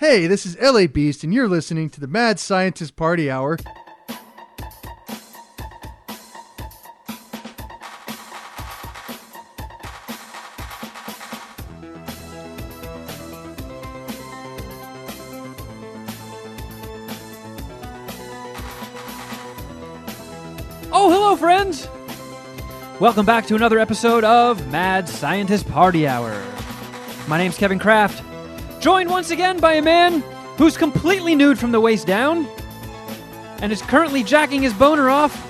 Hey, this is LA Beast, and you're listening to the Mad Scientist Party Hour. Oh, hello, friends! Welcome back to another episode of Mad Scientist Party Hour. My name's Kevin Kraft, joined once again by a man who's completely nude from the waist down and is currently jacking his boner off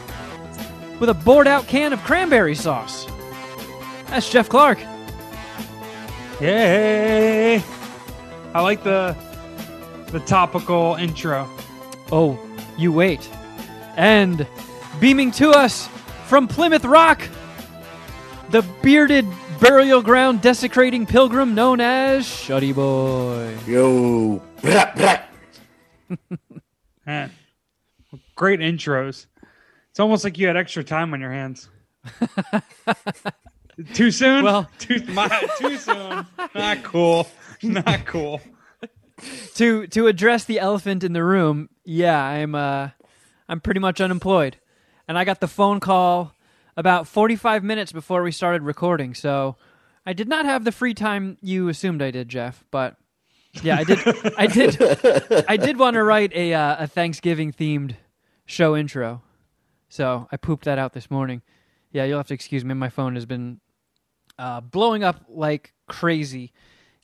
with a bored out can of cranberry sauce. That's Jeff Clark. Yay! I like the the topical intro. Oh, you wait. And beaming to us from Plymouth Rock, the bearded burial ground desecrating pilgrim known as Shuddy Boy. Yo. Blah, blah. Great intros. It's almost like you had extra time on your hands. too soon? Well- too, my, too soon. Not cool. Not cool. To to address the elephant in the room, yeah, I'm uh I'm pretty much unemployed. And I got the phone call about 45 minutes before we started recording, so I did not have the free time you assumed I did, Jeff, but yeah, I did I did I did want to write a uh, a Thanksgiving themed show intro. So, I pooped that out this morning. Yeah, you'll have to excuse me. My phone has been uh, blowing up like crazy.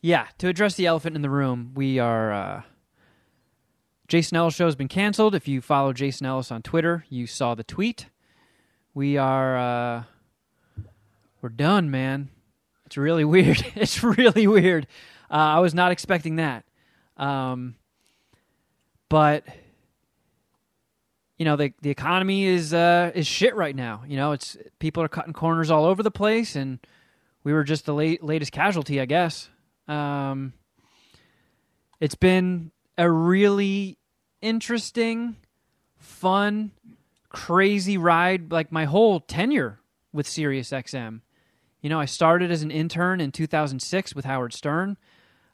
Yeah, to address the elephant in the room, we are. Uh, Jason Ellis show has been canceled. If you follow Jason Ellis on Twitter, you saw the tweet. We are. Uh, we're done, man. It's really weird. It's really weird. Uh, I was not expecting that. Um, but you know the the economy is uh, is shit right now. You know, it's people are cutting corners all over the place, and we were just the late, latest casualty, I guess. Um, it's been a really interesting, fun, crazy ride. Like my whole tenure with SiriusXM. You know, I started as an intern in 2006 with Howard Stern.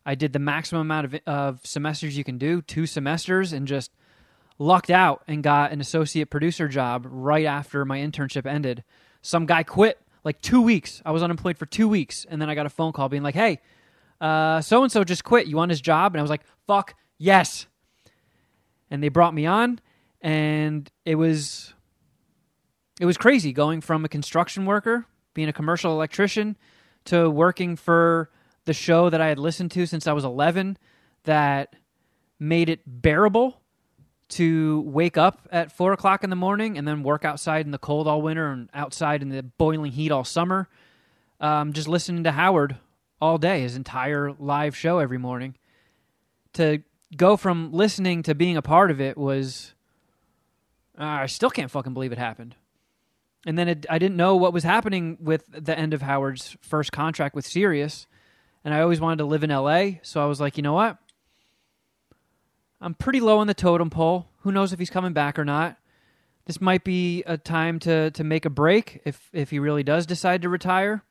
I did the maximum amount of, of semesters you can do, two semesters, and just lucked out and got an associate producer job right after my internship ended. Some guy quit like two weeks. I was unemployed for two weeks, and then I got a phone call being like, "Hey, so and so just quit. You want his job?" And I was like, "Fuck yes!" And they brought me on, and it was it was crazy going from a construction worker, being a commercial electrician, to working for the show that I had listened to since I was 11 that made it bearable to wake up at four o'clock in the morning and then work outside in the cold all winter and outside in the boiling heat all summer. Um, just listening to Howard all day, his entire live show every morning. To go from listening to being a part of it was. Uh, I still can't fucking believe it happened. And then it, I didn't know what was happening with the end of Howard's first contract with Sirius. And I always wanted to live in LA. So I was like, you know what? I'm pretty low on the totem pole. Who knows if he's coming back or not? This might be a time to to make a break if if he really does decide to retire.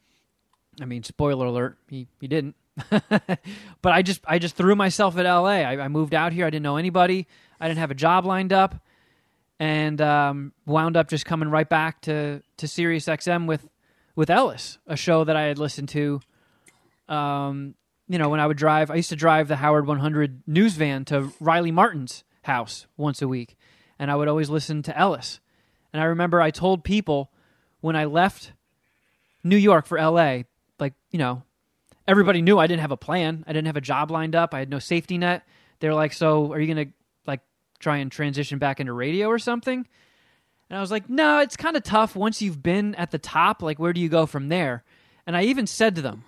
I mean, spoiler alert, he he didn't. but I just I just threw myself at LA. I, I moved out here. I didn't know anybody. I didn't have a job lined up, and um, wound up just coming right back to to Sirius XM with with Ellis, a show that I had listened to um, you know, when I would drive, I used to drive the Howard 100 news van to Riley Martin's house once a week, and I would always listen to Ellis. And I remember I told people when I left New York for LA, like, you know, everybody knew I didn't have a plan. I didn't have a job lined up. I had no safety net. They're like, "So, are you going to try and transition back into radio or something?" And I was like, "No, it's kind of tough once you've been at the top. Like, where do you go from there?" And I even said to them,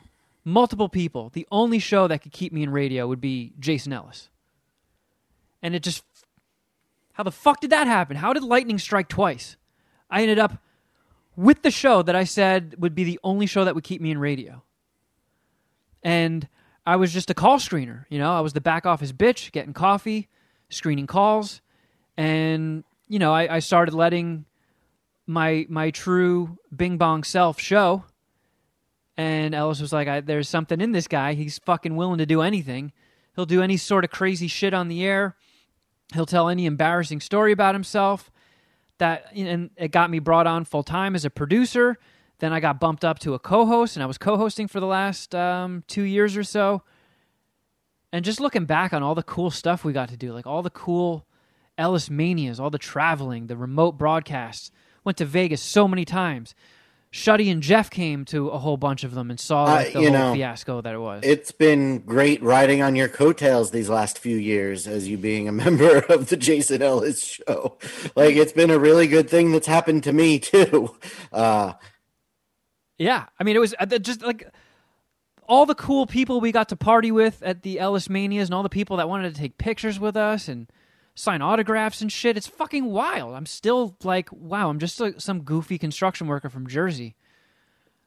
multiple people, the only show that could keep me in radio would be Jason Ellis. And it just how the fuck did that happen? How did lightning strike twice? I ended up with the show that I said would be the only show that would keep me in radio. And I was just a call screener, you know, I was the back office bitch, getting coffee, screening calls, and you know, I, I started letting my my true Bing Bong self show and Ellis was like, "There's something in this guy. He's fucking willing to do anything." He'll do any sort of crazy shit on the air. He'll tell any embarrassing story about himself. That and it got me brought on full time as a producer. Then I got bumped up to a co-host, and I was co-hosting for the last um, two years or so. And just looking back on all the cool stuff we got to do, like all the cool Ellis manias, all the traveling, the remote broadcasts. Went to Vegas so many times. Shuddy and Jeff came to a whole bunch of them and saw like, Uh, the you whole know, fiasco that it was. It's been great riding on your coattails these last few years as you being a member of the Jason Ellis show. Like it's been a really good thing that's happened to me too. Uh, Yeah, I mean, it was uh, just like all the cool people we got to party with at the Ellis Manias, and all the people that wanted to take pictures with us and sign autographs and shit. It's fucking wild. I'm still like, wow, I'm just like some goofy construction worker from Jersey.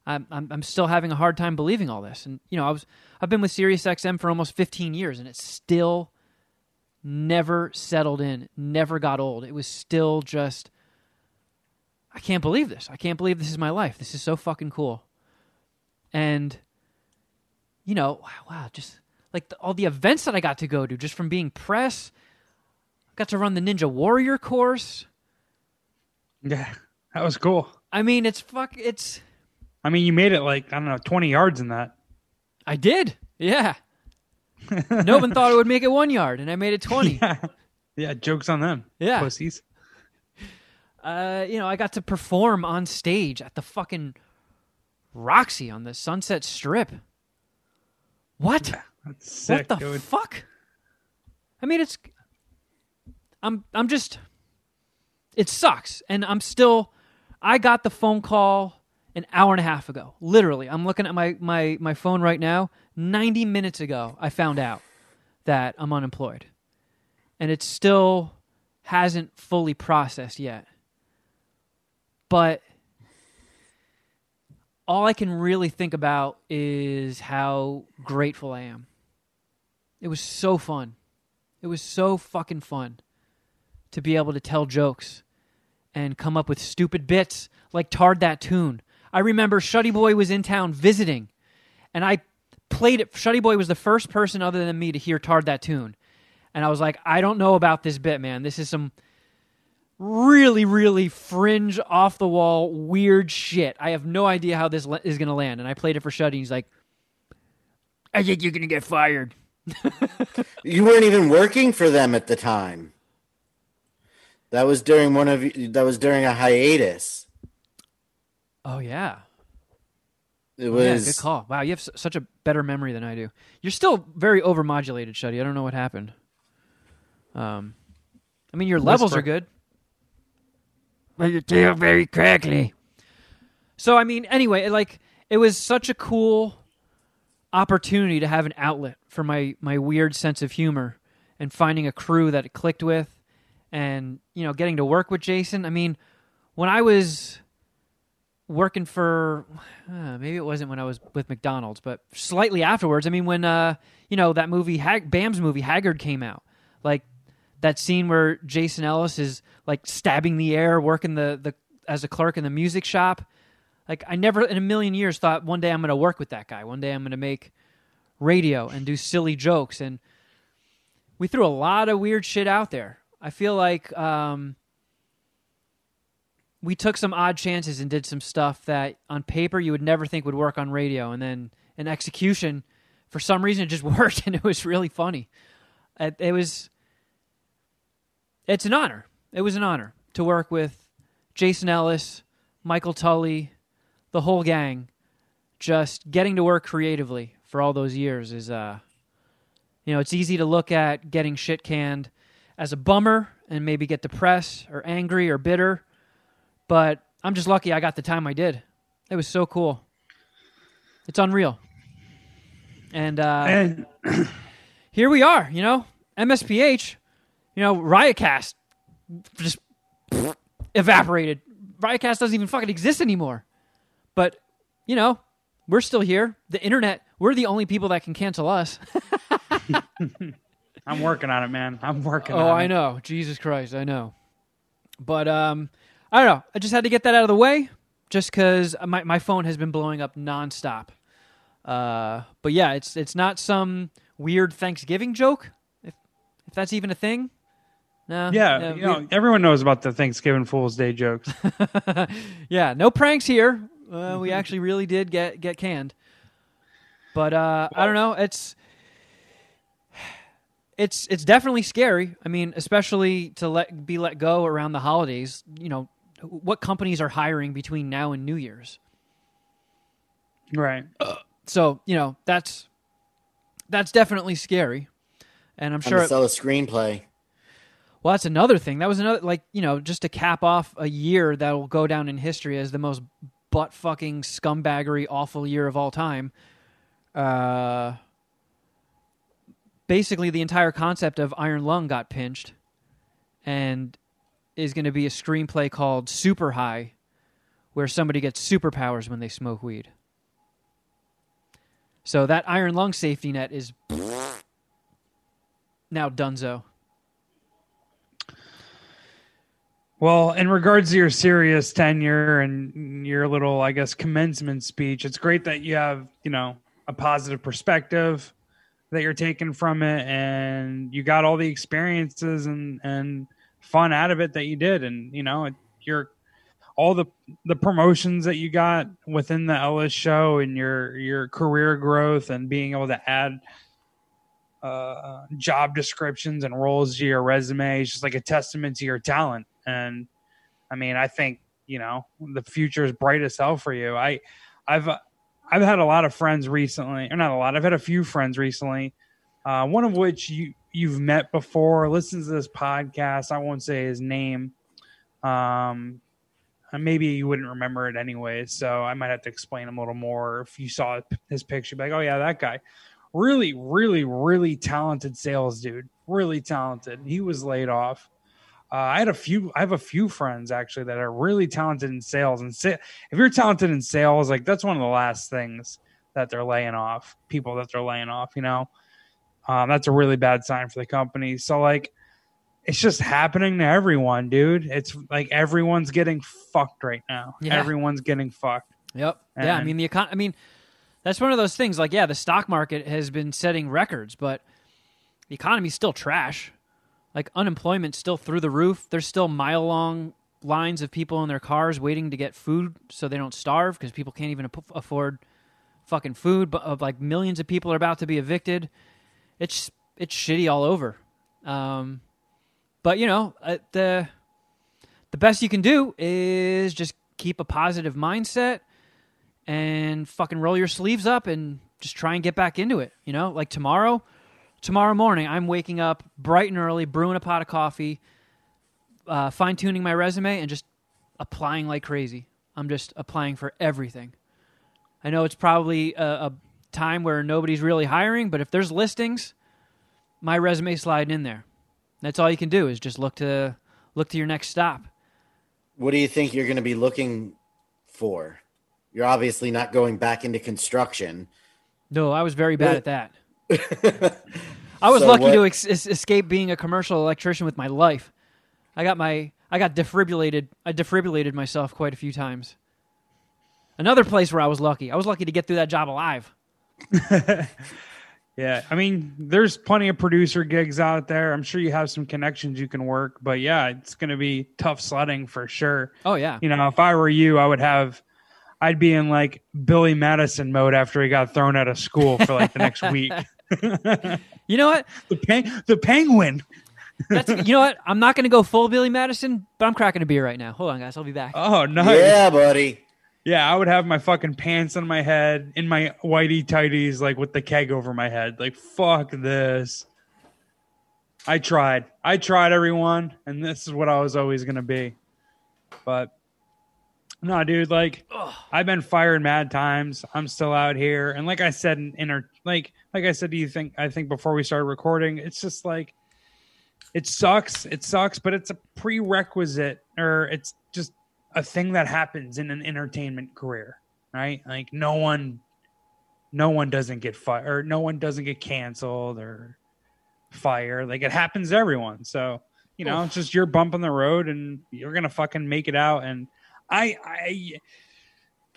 I'm, I'm I'm still having a hard time believing all this, and you know, I was I've been with SiriusXM for almost 15 years, and it's still never settled in, never got old. It was still just. I can't believe this. I can't believe this is my life. This is so fucking cool. And, you know, wow, just like the, all the events that I got to go to just from being press. Got to run the Ninja Warrior course. Yeah, that was cool. I mean, it's fuck. It's. I mean, you made it like I don't know, twenty yards in that. I did. Yeah. no one thought it would make it one yard, and I made it 20. Yeah, yeah. Jokes on them. Yeah. pussies. uh, you know, I got to perform on stage at the fucking Roxy on the Sunset Strip. What? That's sick, what the dude. fuck? I mean, it's. I'm. I'm just. It sucks, and I'm still. I got the phone call an hour and a half ago. Literally, I'm looking at my my my phone right now. Ninety minutes ago, I found out that I'm unemployed, and it still hasn't fully processed yet. But all I can really think about is how grateful I am. It was so fun. It was so fucking fun to be able to tell jokes and come up with stupid bits like Tard That Tune. I remember Shuddy Boy was in town visiting, and I played it. Shuddy Boy was the first person other than me to hear Tard That Tune. And I was like, I don't know about this bit, man. This is some really, really fringe, off the wall, weird shit. I have no idea how this le- is going to land. And I played it for Shuddy. And he's like, I think you're going to get fired. you weren't even working for them at the time. That was during one of that was during a hiatus. Oh, yeah. It was yeah, good call. Wow, you have s- such a better memory than I do. You're still very overmodulated, Shuddy. I don't know what happened. Um, I mean, your levels are good. But you're still very crackly. So, I mean, anyway, like, it was such a cool opportunity to have an outlet for my, my weird sense of humor and finding a crew that it clicked with and, you know, getting to work with Jason. I mean, when I was working for uh, maybe it wasn't when I was with McDonald's, but slightly afterwards. I mean, when uh, you know that movie, Hag- Bam's movie, Haggard came out, like that scene where Jason Ellis is like stabbing the air, working the the as a clerk in the music shop. Like I never in a million years thought one day I'm going to work with that guy. One day I'm going to make radio and do silly jokes. And we threw a lot of weird shit out there. I feel like. Um, we took some odd chances and did some stuff that on paper you would never think would work on radio and then in execution for some reason it just worked and it was really funny it, it was it's an honor it was an honor to work with jason ellis michael tully the whole gang just getting to work creatively for all those years is uh you know it's easy to look at getting shit canned as a bummer and maybe get depressed or angry or bitter but I'm just lucky I got the time I did. It was so cool. It's unreal. And uh, And here we are, you know, MSPH, you know, Riotcast just evaporated. Riotcast doesn't even fucking exist anymore. But, you know, we're still here. The internet, we're the only people that can cancel us. I'm working on it, man. I'm working Oh, on it. I know. Jesus Christ, I know. But um, I don't know. I just had to get that out of the way, just because my my phone has been blowing up nonstop. Uh, but yeah, it's it's not some weird Thanksgiving joke, if if that's even a thing. No. Yeah, no, you know, everyone knows about the Thanksgiving Fool's Day jokes. yeah, no pranks here. Uh, we actually really did get get canned. But uh, I don't know. It's it's it's definitely scary. I mean, especially to let be let go around the holidays. You know, what companies are hiring between now and New Year's? right. So you know that's that's definitely scary, and I'm Time sure. to sell a screenplay. Well, that's another thing. That was another like you know just to cap off a year that will go down in history as the most butt fucking scumbaggery awful year of all time. Uh, basically, the entire concept of Iron Lung got pinched, and is going to be a screenplay called Super High, where somebody gets superpowers when they smoke weed. So that Iron Lung safety net is now Dunzo. Well, in regards to your Sirius tenure and your little, I guess, commencement speech, it's great that you have, you know, a positive perspective that you're taking from it, and you got all the experiences and and fun out of it that you did, and you know, you're all the the promotions that you got within the Ellis show and your your career growth and being able to add uh, job descriptions and roles to your resume is just like a testament to your talent. And I mean, I think you know the future is bright as hell for you. I, I've I've had a lot of friends recently, or not a lot. I've had a few friends recently. Uh, one of which you you've met before, listens to this podcast. I won't say his name. Um, maybe you wouldn't remember it anyway, so I might have to explain him a little more. If you saw his picture, like, "Oh yeah, that guy." Really, really, really talented sales dude. Really talented. He was laid off. Uh, I had a few. I have a few friends actually that are really talented in sales. And sa- if you're talented in sales, like that's one of the last things that they're laying off. People that they're laying off. You know, um, that's a really bad sign for the company. So like, it's just happening to everyone, dude. It's like everyone's getting fucked right now. Yeah. Everyone's getting fucked. Yep. yeah, I mean the econ- I mean that's one of those things like yeah, the stock market has been setting records, but the economy's still trash. Like unemployment's still through the roof. There's still mile long lines of people in their cars waiting to get food so they don't starve because people can't even afford fucking food, but of like millions of people are about to be evicted. It's it's shitty all over. Um but you know, uh, the the best you can do is just keep a positive mindset and fucking roll your sleeves up and just try and get back into it. You know, like tomorrow, tomorrow morning, I'm waking up bright and early, brewing a pot of coffee, uh, fine tuning my resume, and just applying like crazy. I'm just applying for everything. I know it's probably a, a time where nobody's really hiring, but if there's listings, my resume sliding in there. That's all you can do is just look to look to your next stop. What do you think you're going to be looking for? You're obviously not going back into construction. No, I was very bad What- at that. I was So lucky what- to ex- escape being a commercial electrician with my life. I got my I got defibrillated. I defibrillated myself quite a few times. Another place where I was lucky. I was lucky to get through that job alive. Yeah, I mean, there's plenty of producer gigs out there. I'm sure you have some connections you can work, but yeah, it's going to be tough sledding for sure. Oh yeah. You know, if I were you, I would have, I'd be in like Billy Madison mode after he got thrown out of school for like the next week. You know what? The peng- the penguin. That's you know what? I'm not going to go full Billy Madison, but I'm cracking a beer right now. Hold on, guys. I'll be back. Oh, nice. Yeah. Buddy. Yeah. I would have my fucking pants on my head, in my whitey tighties, like with the keg over my head. Like, fuck this. I tried. I tried, everyone, and this is what I was always gonna be. But no, dude, like I've been fired mad times. I'm still out here, and like I said, in, in our, like like I said, do you think I think before we started recording, it's just like it sucks. It sucks, but it's a prerequisite, or it's just a thing that happens in an entertainment career, right? Like no one, no one doesn't get fired, or no one doesn't get canceled or fired. Like it happens to everyone. So you know, it's just your bump on the road, and you're gonna fucking make it out. And I, I,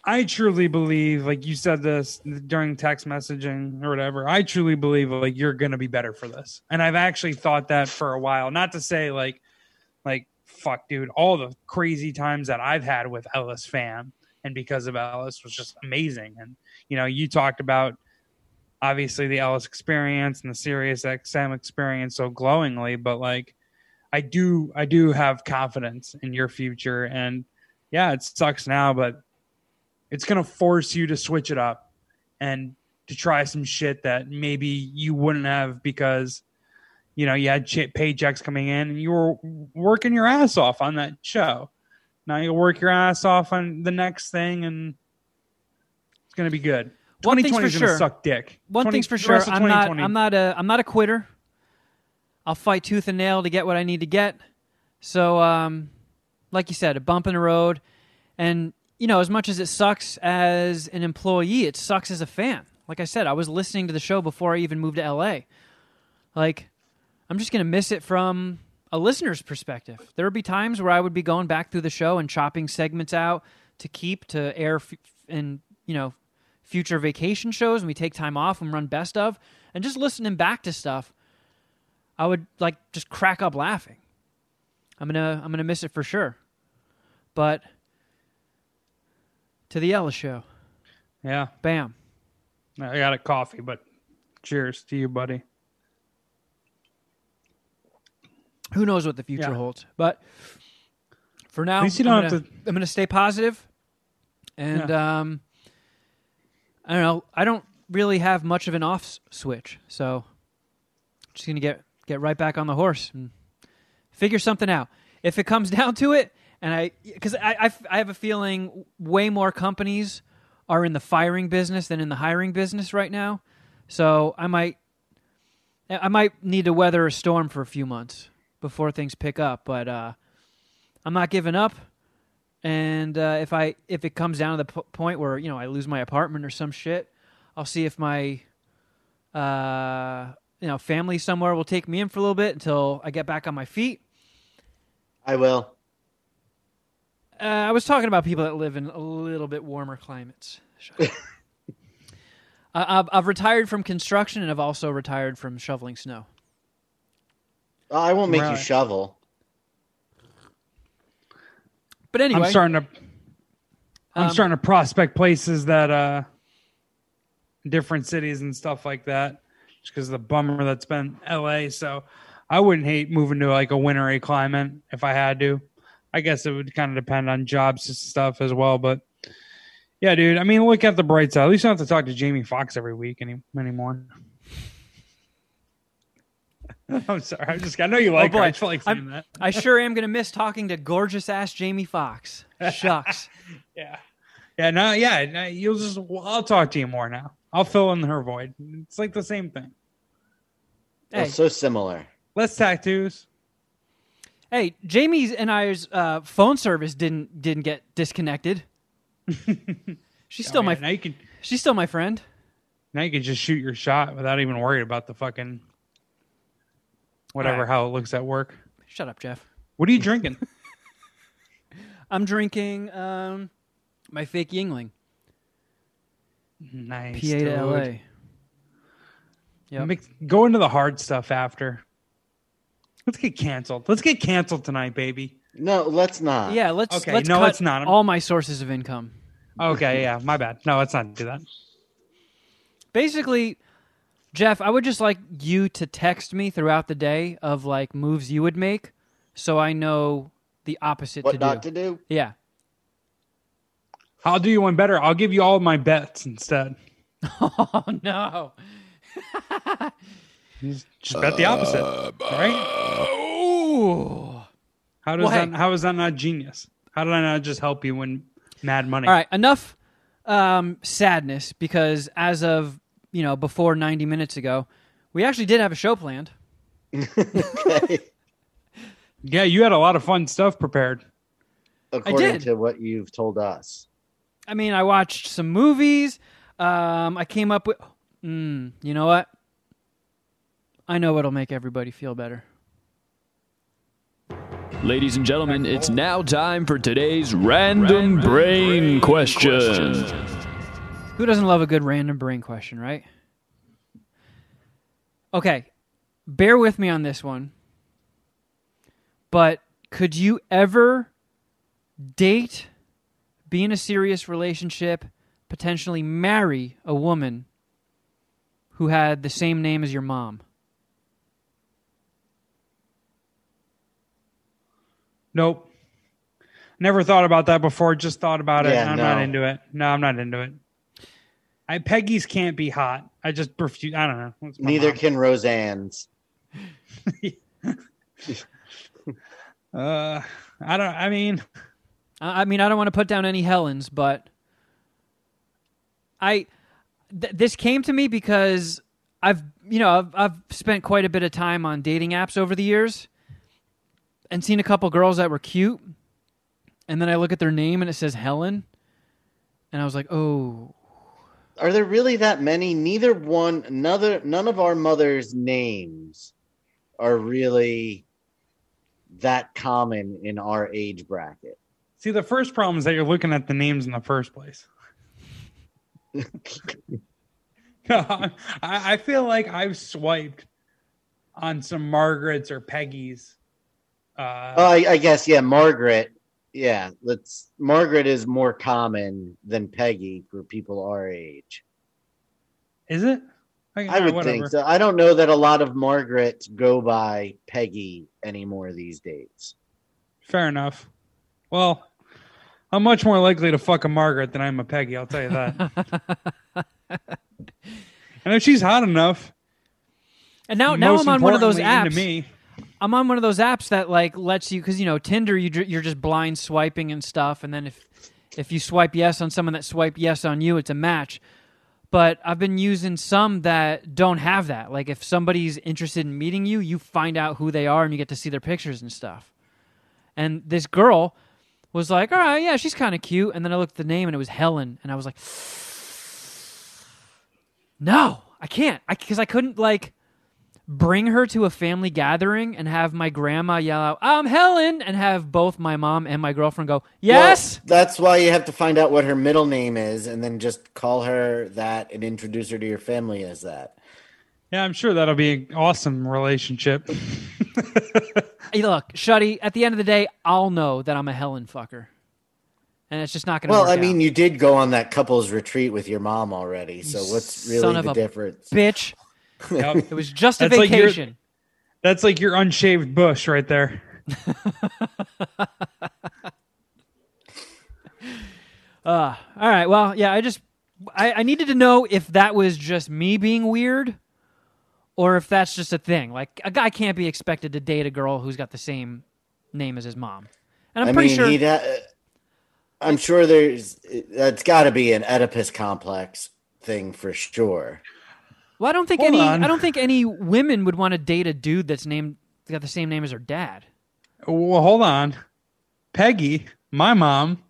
I truly believe, like you said this during text messaging or whatever. I truly believe like you're gonna be better for this, and I've actually thought that for a while. Not to say like, like fuck, dude, all the crazy times that I've had with Ellis fam and because of Ellis was just amazing. And you know, you talked about obviously the Ellis experience and the Sirius XM experience so glowingly, but like, I do, I do have confidence in your future, and yeah, it sucks now, but it's going to force you to switch it up and to try some shit that maybe you wouldn't have because you know you had ch- paychecks coming in and you were working your ass off on that show now you'll work your ass off on the next thing and it's going to be good One thing's 2020 for is going to sure. suck dick One 20 thing's for sure. I'm not. 2020 I'm not a. I'm not a quitter. I'll fight tooth and nail to get what I need to get. So, um, like you said, a bump in the road, and you know, as much as it sucks as an employee, it sucks as a fan. Like I said, I was listening to the show before I even moved to LA. Like, I'm just gonna miss it from a listener's perspective. There would be times where I would be going back through the show and chopping segments out to keep to air f- in you know future vacation shows and we take time off and run best of and just listening back to stuff i would like just crack up laughing i'm gonna i'm gonna miss it for sure. But to the Ellis show. Yeah. Bam. I got a coffee but cheers to you buddy. Who knows what the future Yeah. holds but for now At least you I'm, don't gonna, have I'm gonna stay positive and um i don't know. I don't really have much of an off switch so just gonna get get right back on the horse and figure something out. If it comes down to it and i because I, I have a feeling way more companies are in the firing business than in the hiring business right now. So i might i might need to weather a storm for a few months before things pick up but uh i'm not giving up. And uh, if I if it comes down to the p- point where you know I lose my apartment or some shit, I'll see if my uh, you know family somewhere will take me in for a little bit until I get back on my feet. I will. Uh, I was talking about people that live in a little bit warmer climates. Shut. I- I've, I've retired from construction and I've also retired from shoveling snow. Oh, I won't make Right. you shovel. But anyway, i'm starting to i'm Um, starting to prospect places that uh different cities and stuff like that just because of the bummer that's been la so i wouldn't hate moving to like a wintry climate if i had to i guess it would kind of depend on jobs and stuff as well but yeah dude i mean look at the bright side at least you don't have to talk to jamie Fox every week any, anymore i'm sorry i just i know you oh, like Oh, boy. I just like saying I'm, that I sure am going to miss talking to gorgeous ass Jamie Fox. Shucks. Yeah. Yeah, no, yeah. No, you'll just well, I'll talk to you more now. I'll fill in her void. It's like the same thing. They're so similar. Less tattoos. Hey, Jamie's and I's uh, phone service didn't didn't get disconnected. she's still Oh, my yeah, now you can she's still my friend. now you can just shoot your shot without even worried about the fucking whatever Alright. how it looks at work. Shut up, Jeff. What are you drinking? I'm drinking um, my fake Yuengling, nice. PA to. LA. Yep. Mix, go into the hard stuff after. Let's get canceled. Let's get canceled tonight, baby. No, let's not. Yeah, let's Okay, let's no, cut it's not. I'm- all my sources of income. Okay, yeah, my bad. No, let's not do that. Basically, Jeff, I would just like you to text me throughout the day of like moves you would make, so I know the opposite What to not do. to do? Yeah. I'll do you one better. I'll give you all my bets instead. Oh no. Just just bet the opposite, right? Ooh. How does Well, hey. that? How is that not genius? How did I not just help you win mad money? All right, enough um, sadness because as of you know before 90 minutes ago, we actually did have a show planned. Okay. Yeah, you had a lot of fun stuff prepared. According did. to what you've told us. I mean, I watched some movies. Um, I came up with, mm, you know what? I know what'll make everybody feel better. Ladies and gentlemen, it's now time for today's random, brain, question. Who doesn't love a good random brain question, right? Okay, bear with me on this one. But could you ever date, be in a serious relationship, potentially marry a woman who had the same name as your mom? Nope. Never thought about that before. Just thought about it. Yeah, I'm no. not into it. No, I'm not into it. I Peggy's can't be hot. I just refuse. I don't know. Neither mom. can Roseanne's. Uh, I don't. I mean, I I mean, I don't want to put down any Helens, but I th- this came to me because I've you know I've, I've spent quite a bit of time on dating apps over the years and seen a couple girls that were cute, and then I look at their name and it says Helen, and I was like, oh, Are there really that many? Neither one, another, none of our mother's names are really that common in our age bracket. see, the first problem is that you're looking at the names in the first place. I, I feel like I've swiped on some Margarets or Peggy's. Uh, Oh, I, I guess yeah, Margaret. Yeah, let's. Margaret is more common than Peggy for people our age. is it? I would think so. I don't know that a lot of Margarets go by Peggy anymore these days. Fair enough. Well, I'm much more likely to fuck a Margaret than I'm a Peggy. I'll tell you that. and if she's hot enough, and now now I'm on one of those importantly, apps. I'm on one of those apps that like lets you because you know Tinder you you're just blind swiping and stuff, and then if if you swipe yes on someone that swiped yes on you, it's a match. But I've been using some that don't have that. Like if somebody's interested in meeting you, you find out who they are and you get to see their pictures and stuff. And this girl was like, "All right, yeah, she's kind of cute." And then I looked at the name and it was Helen, and I was like, "No, I can't," because I, couldn't like bring her to a family gathering and have my grandma yell out, "I'm Helen," and have both my mom and my girlfriend go, "Yes." Well, that's why you have to find out what her middle name is and then just call her that and introduce her to your family as that. Yeah, I'm sure that'll be an awesome relationship. Hey, look, Shuddy. At the end of the day, I'll know that I'm a Helen fucker, and it's just not going to. Well, work I out. mean, you did go on that couple's retreat with your mom already, so what's really son of the a difference? bitch. Yep. It was just a That's like vacation. That's like your unshaved bush right there. Uh, all right. Well, yeah. I just I, I needed to know if that was just me being weird, or if that's just a thing. Like a guy can't be expected to date a girl who's got the same name as his mom. And I'm I pretty mean, sure. he'd ha- I'm sure there's that's got to be an Oedipus complex thing for sure. Well, I don't think Hold any. on. I don't think any women would want to date a dude that's named got the same name as her dad. Well, hold on. Peggy, my mom,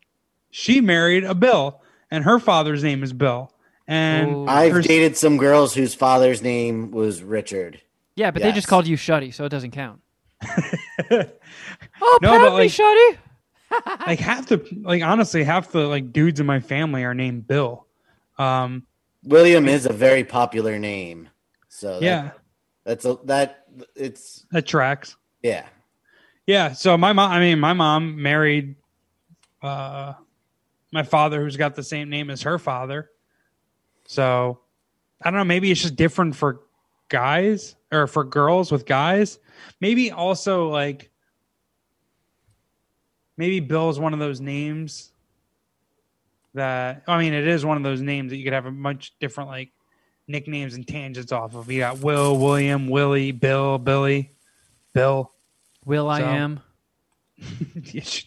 she married a Bill, and her father's name is Bill. And. I've her- dated some girls whose father's name was Richard. Yeah, but they just called you Shuddy, so it doesn't count. oh, No, pat but, me, like- Shuddy. like half the like honestly half the like dudes in my family are named Bill. Um, William is a very popular name, so that- yeah, that's a that it's that tracks. yeah. Yeah. So my mom, I mean, my mom married uh, my father, who's got the same name as her father. So I don't know. Maybe it's just different for guys or for girls with guys. Maybe also like maybe Bill is one of those names that I mean, it is one of those names that you could have a much different like nicknames and tangents off of. You got Will, William, Willie, Bill, Billy, Bill. Will I am.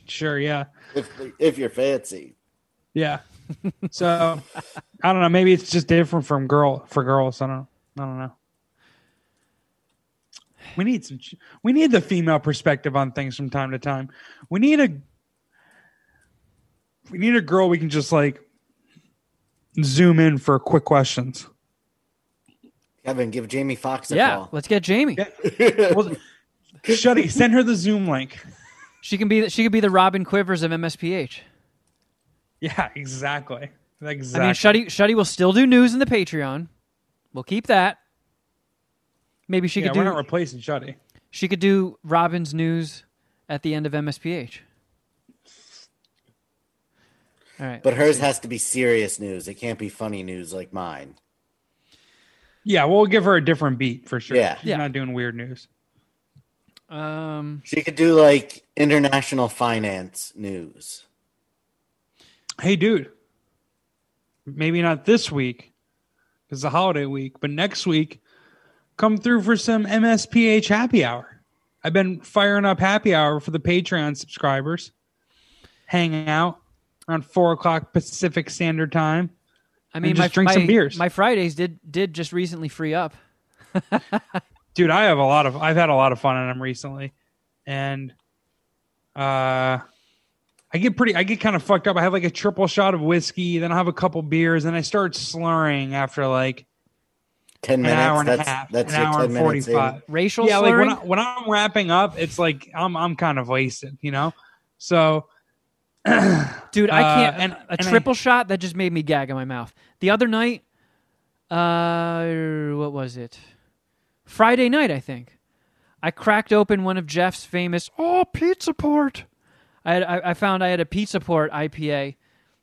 Sure, yeah, If if you're fancy, yeah. So I don't know. Maybe it's just different from girl for girls. I don't. I don't know. We need some. We need the female perspective on things from time to time. We need a. We need a girl we can just like zoom in for quick questions. Kevin, give Jamie Fox a Yeah, call. let's get Jamie. Well, Shuddy, send her the Zoom link. She can be she could be the Robin Quivers of MSPH. Yeah, exactly. Exactly. I mean, Shuddy Shuddy will still do news in the Patreon. We'll keep that. Maybe she yeah, could we're do not replacing Shuddy. she could do Robin's news at the end of MSPH. All right. But hers has to be serious news. It can't be funny news like mine. Yeah, we'll give her a different beat for sure. Yeah. She's Yeah. not doing weird news. Um, She could do like international finance news. Hey, dude. Maybe not this week because it's a holiday week, but next week, come through for some MSPH happy hour. I've been firing up happy hour for the Patreon subscribers, hanging out around four o'clock Pacific Standard Time. I mean, just my, drink my, some beers. My Fridays did did just recently free up. dude i have a lot of i've had a lot of fun on them recently and uh i get pretty i get kind of fucked up i have like a triple shot of whiskey then i have a couple beers and i start slurring after like Ten an minutes. hour and that's a half that's an your hour ten and 45 Racial yeah like when, I, when i'm wrapping up it's like i'm i'm kind of wasted you know so Dude, I Uh, can't. and- a and I- triple shot that just made me gag in my mouth. The other night, uh, what was it? Friday night, I think. I cracked open one of Jeff's famous oh pizza port. I had, I, I found I had a pizza port IPA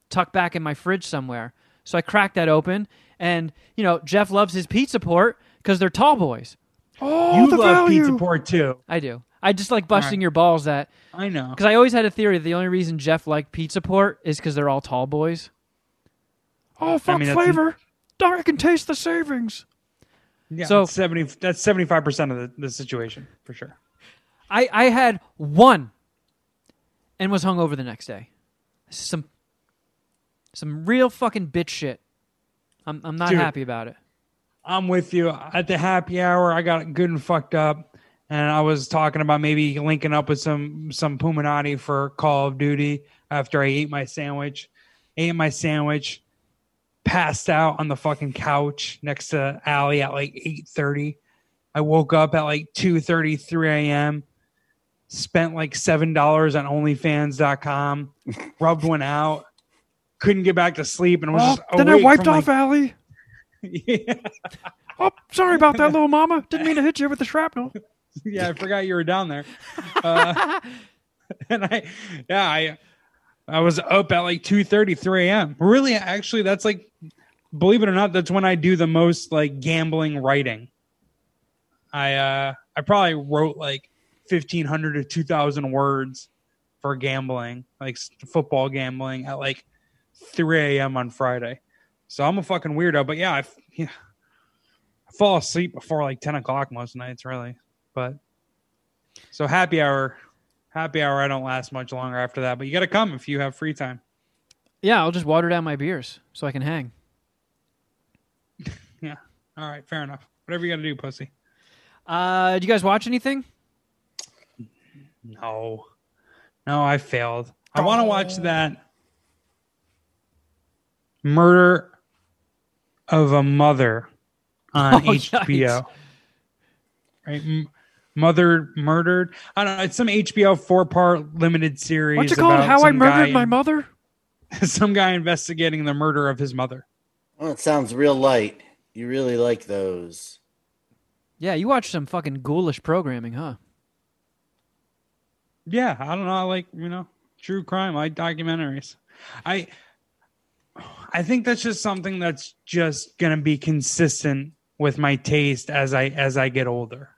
tucked back in my fridge somewhere. So I cracked that open, and you know Jeff loves his pizza port because they're tall boys. Oh, you the love value. pizza port too I do. I just like busting Alright. your balls that i know because I always had a theory that the only reason Jeff liked Pizza Port is because they're all tall boys. Oh, oh fuck mean, that's- flavor! I can taste the savings. yeah so- that's 70 that's 75 percent of the, the situation for sure I I had one, and was hungover the next day. Some some real fucking bitch shit. I'm I'm not Dude. happy about it. I'm with you. At the happy hour, I got good and fucked up, and I was talking about maybe linking up with some some Puminati for Call of Duty after I ate my sandwich. Ate my sandwich, passed out on the fucking couch next to Allie at like 8:30. I woke up at like 2:30, 3 a.m. Spent like seven dollars on OnlyFans.com, rubbed one out, couldn't get back to sleep, and was oh, just Oh, then I wiped off Allie. Yeah. Oh, sorry about that, little mama. Didn't mean to hit you with the shrapnel. yeah, I forgot you were down there. Uh, and I, yeah, I, I was up at like 2 3 a.m. Really, actually, that's like, believe it or not, that's when I do the most like gambling writing. I, uh, I probably wrote like 1500 to 2000 words for gambling, like football gambling at like 3 a.m. on Friday. So I'm a fucking weirdo, but yeah, I, yeah, I fall asleep before like 10 o'clock most nights, really. But so happy hour, happy hour. I don't last much longer after that, but you got to come if you have free time. Yeah, I'll just water down my beers so I can hang. Yeah. All right. Fair enough. Whatever you got to do, pussy. Uh, did you guys watch anything? No, no, I failed. I want to watch that murder of a mother on Oh, HBO. yikes. Right. M- Mother murdered. I don't know. It's some HBO four part limited series. What's it called? about How I murdered guy- my mother. some guy investigating the murder of his mother. Well, it sounds real light. You really like those. Yeah, you watch some fucking ghoulish programming, huh? Yeah, I don't know. I like you know true crime. I like documentaries. I I think that's just something that's just gonna be consistent with my taste as I as I get older.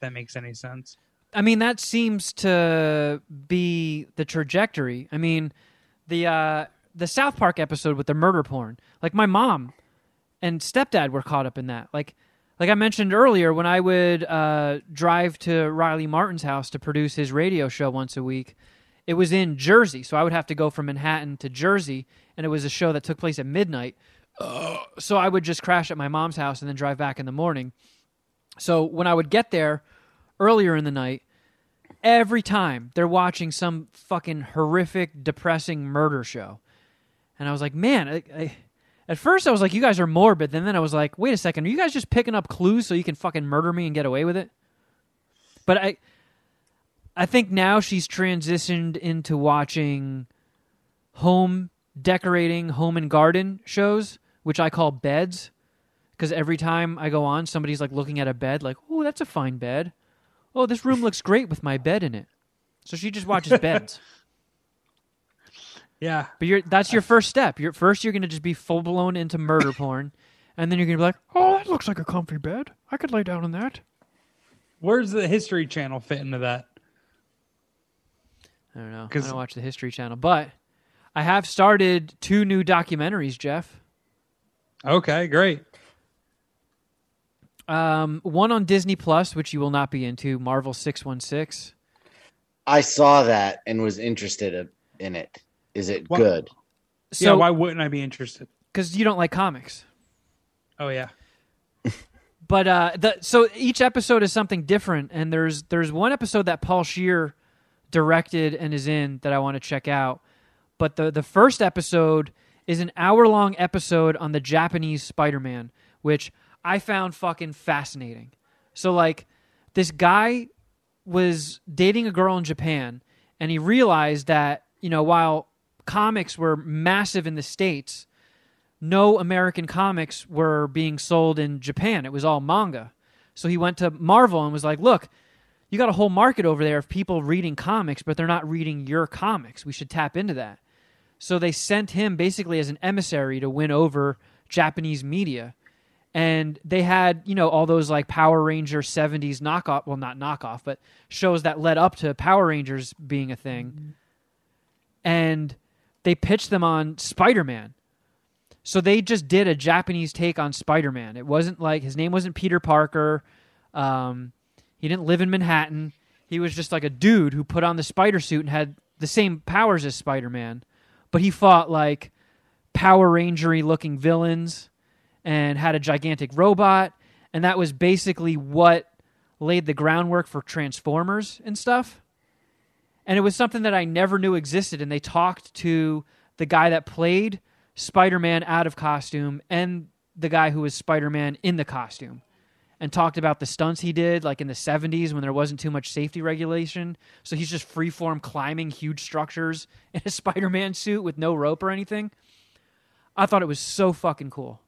That makes any sense. I mean, that seems to be the trajectory. I mean, the uh, the South Park episode with the murder porn. Like my mom and stepdad were caught up in that. Like like I mentioned earlier, when I would uh, drive to Riley Martin's house to produce his radio show once a week, it was in Jersey, so I would have to go from Manhattan to Jersey, and it was a show that took place at midnight. so I would just crash at my mom's house and then drive back in the morning. So when I would get there earlier in the night, every time they're watching some fucking horrific, depressing murder show. And I was like, man, I, I, at first I was like, you guys are morbid. And then I was like, wait a second, are you guys just picking up clues so you can fucking murder me and get away with it? But I, I think now she's transitioned into watching home decorating, home and garden shows, which I call beds. Because every time I go on, somebody's like looking at a bed, like, "Oh, that's a fine bed. Oh, this room looks great with my bed in it." So she just watches beds. Yeah. But you're that's your first step. You're first you're gonna just be full blown into murder porn, and then you're gonna be like, "Oh, that looks like a comfy bed. I could lay down on that." Where's the History Channel fit into that? I don't know. I don't watch the History Channel, but I have started two new documentaries, Jeff. Okay, great. Um, one on Disney Plus, which you will not be into, Marvel Six One Six. I saw that and was interested in it. Is it What- good? yeah, So, why wouldn't I be interested? because you don't like comics, Oh yeah. but uh, the so each episode is something different, and there's there's one episode that Paul Scheer directed and is in that I want to check out. But the the first episode is an hour long episode on the Japanese Spider Man, which I found fucking fascinating. So like this guy was dating a girl in Japan and he realized that, you know, while comics were massive in the States, no American comics were being sold in Japan. It was all manga. So he went to Marvel and was like, look, you got a whole market over there of people reading comics, but they're not reading your comics. We should tap into that. So they sent him basically as an emissary to win over Japanese media. And they had, you know, all those like Power Ranger 70s knockoff, well, not knockoff, but shows that led up to Power Rangers being a thing. And they pitched them on Spider Man. So they just did a Japanese take on Spider Man. It wasn't like his name wasn't Peter Parker. Um, he didn't live in Manhattan. He was just like a dude who put on the spider suit and had the same powers as Spider Man, but he fought like Power Rangery looking villains and had a gigantic robot, and that was basically what laid the groundwork for Transformers and stuff. And it was something that I never knew existed. And they talked to the guy that played Spider Man out of costume and the guy who was Spider Man in the costume and talked about the stunts he did, like in the 70s when there wasn't too much safety regulation. So he's just freeform climbing huge structures in a Spider Man suit with no rope or anything. I thought it was so fucking cool.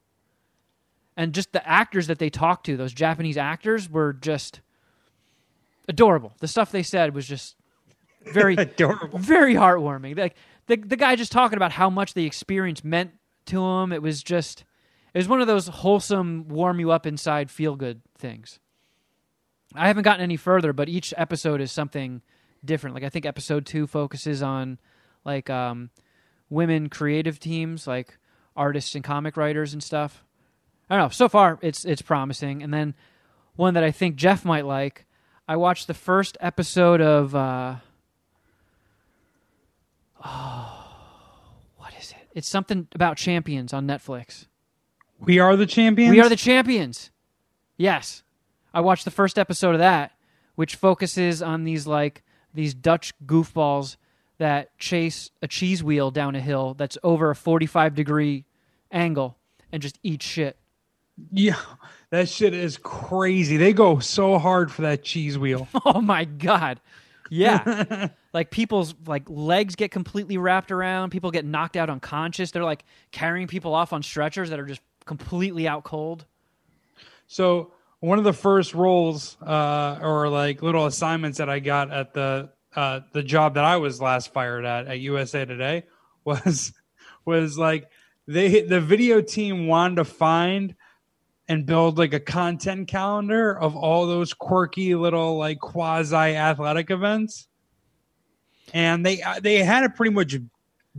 And just the actors that they talked to, those Japanese actors, were just adorable. The stuff they said was just very Adorable. very heartwarming. Like the the guy just talking about how much the experience meant to him. It was just it was one of those wholesome, warm you up inside, feel good things. I haven't gotten any further, but each episode is something different. Like I think episode two focuses on like um, women creative teams, like artists and comic writers and stuff. I don't know. So far, it's it's promising. And then one that I think Jeff might like. I watched the first episode of. Uh, what is it? It's something about champions on Netflix. We are the champions. We are the champions. Yes. I watched the first episode of that, which focuses on these like these Dutch goofballs that chase a cheese wheel down a hill that's over a 45 degree angle and just eat shit. Yeah, that shit is crazy. They go so hard for that cheese wheel. Oh my god. Yeah. like people's like legs get completely wrapped around, people get knocked out unconscious. They're like carrying people off on stretchers that are just completely out cold. So one of the first roles uh, or like little assignments that I got at the uh, the job that I was last fired at at USA Today was was like they the video team wanted to find and build like a content calendar of all those quirky little like quasi athletic events. And they uh, they had it pretty much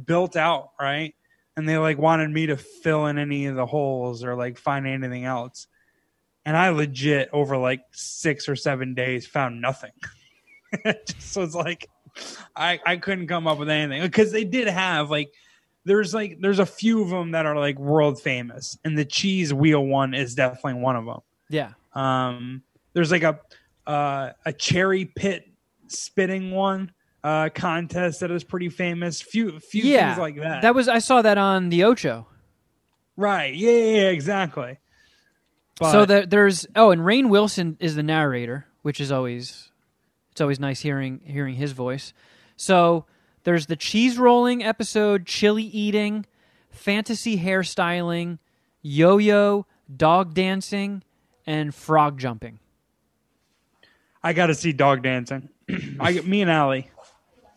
built out right? And they like wanted me to fill in any of the holes or like find anything else. And I legit over like six or seven days found nothing. It just was like I I couldn't come up with anything. Because they did have like there's like there's a few of them that are like world famous, and the cheese wheel one is definitely one of them. Yeah. Um, there's like a uh, a cherry pit spitting one uh, contest that is pretty famous. Few few yeah. things like that. That was I saw that on the Ocho. right. Yeah, yeah, yeah, exactly. But so there, there's oh, and Rainn Wilson is the narrator, which is always It's always nice hearing hearing his voice. So there's the cheese rolling episode, chili eating, fantasy hairstyling, yo-yo, dog dancing, and frog jumping. I got to see dog dancing. I me and Allie,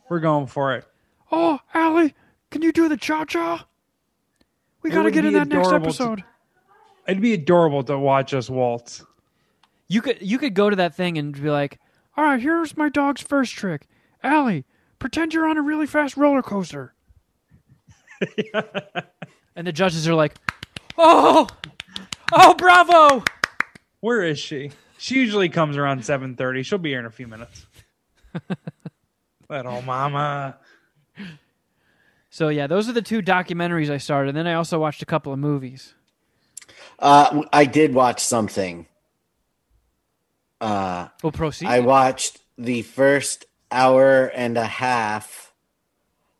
we're going for it. Oh, Allie, can you do the cha cha? We gotta get in that next adorable to- episode. It'd be adorable to watch us waltz. You could you could go to that thing and be like, "All right, here's my dog's first trick. Allie, pretend you're on a really fast roller coaster." and the judges are like, "Oh, oh, bravo!" Where is she? She usually comes around seven thirty. She'll be here in a few minutes. Little mama. So yeah, those are the two documentaries I started. And then I also watched a couple of movies. Uh, I did watch something. Uh, We'll proceed. I watched the first hour and a half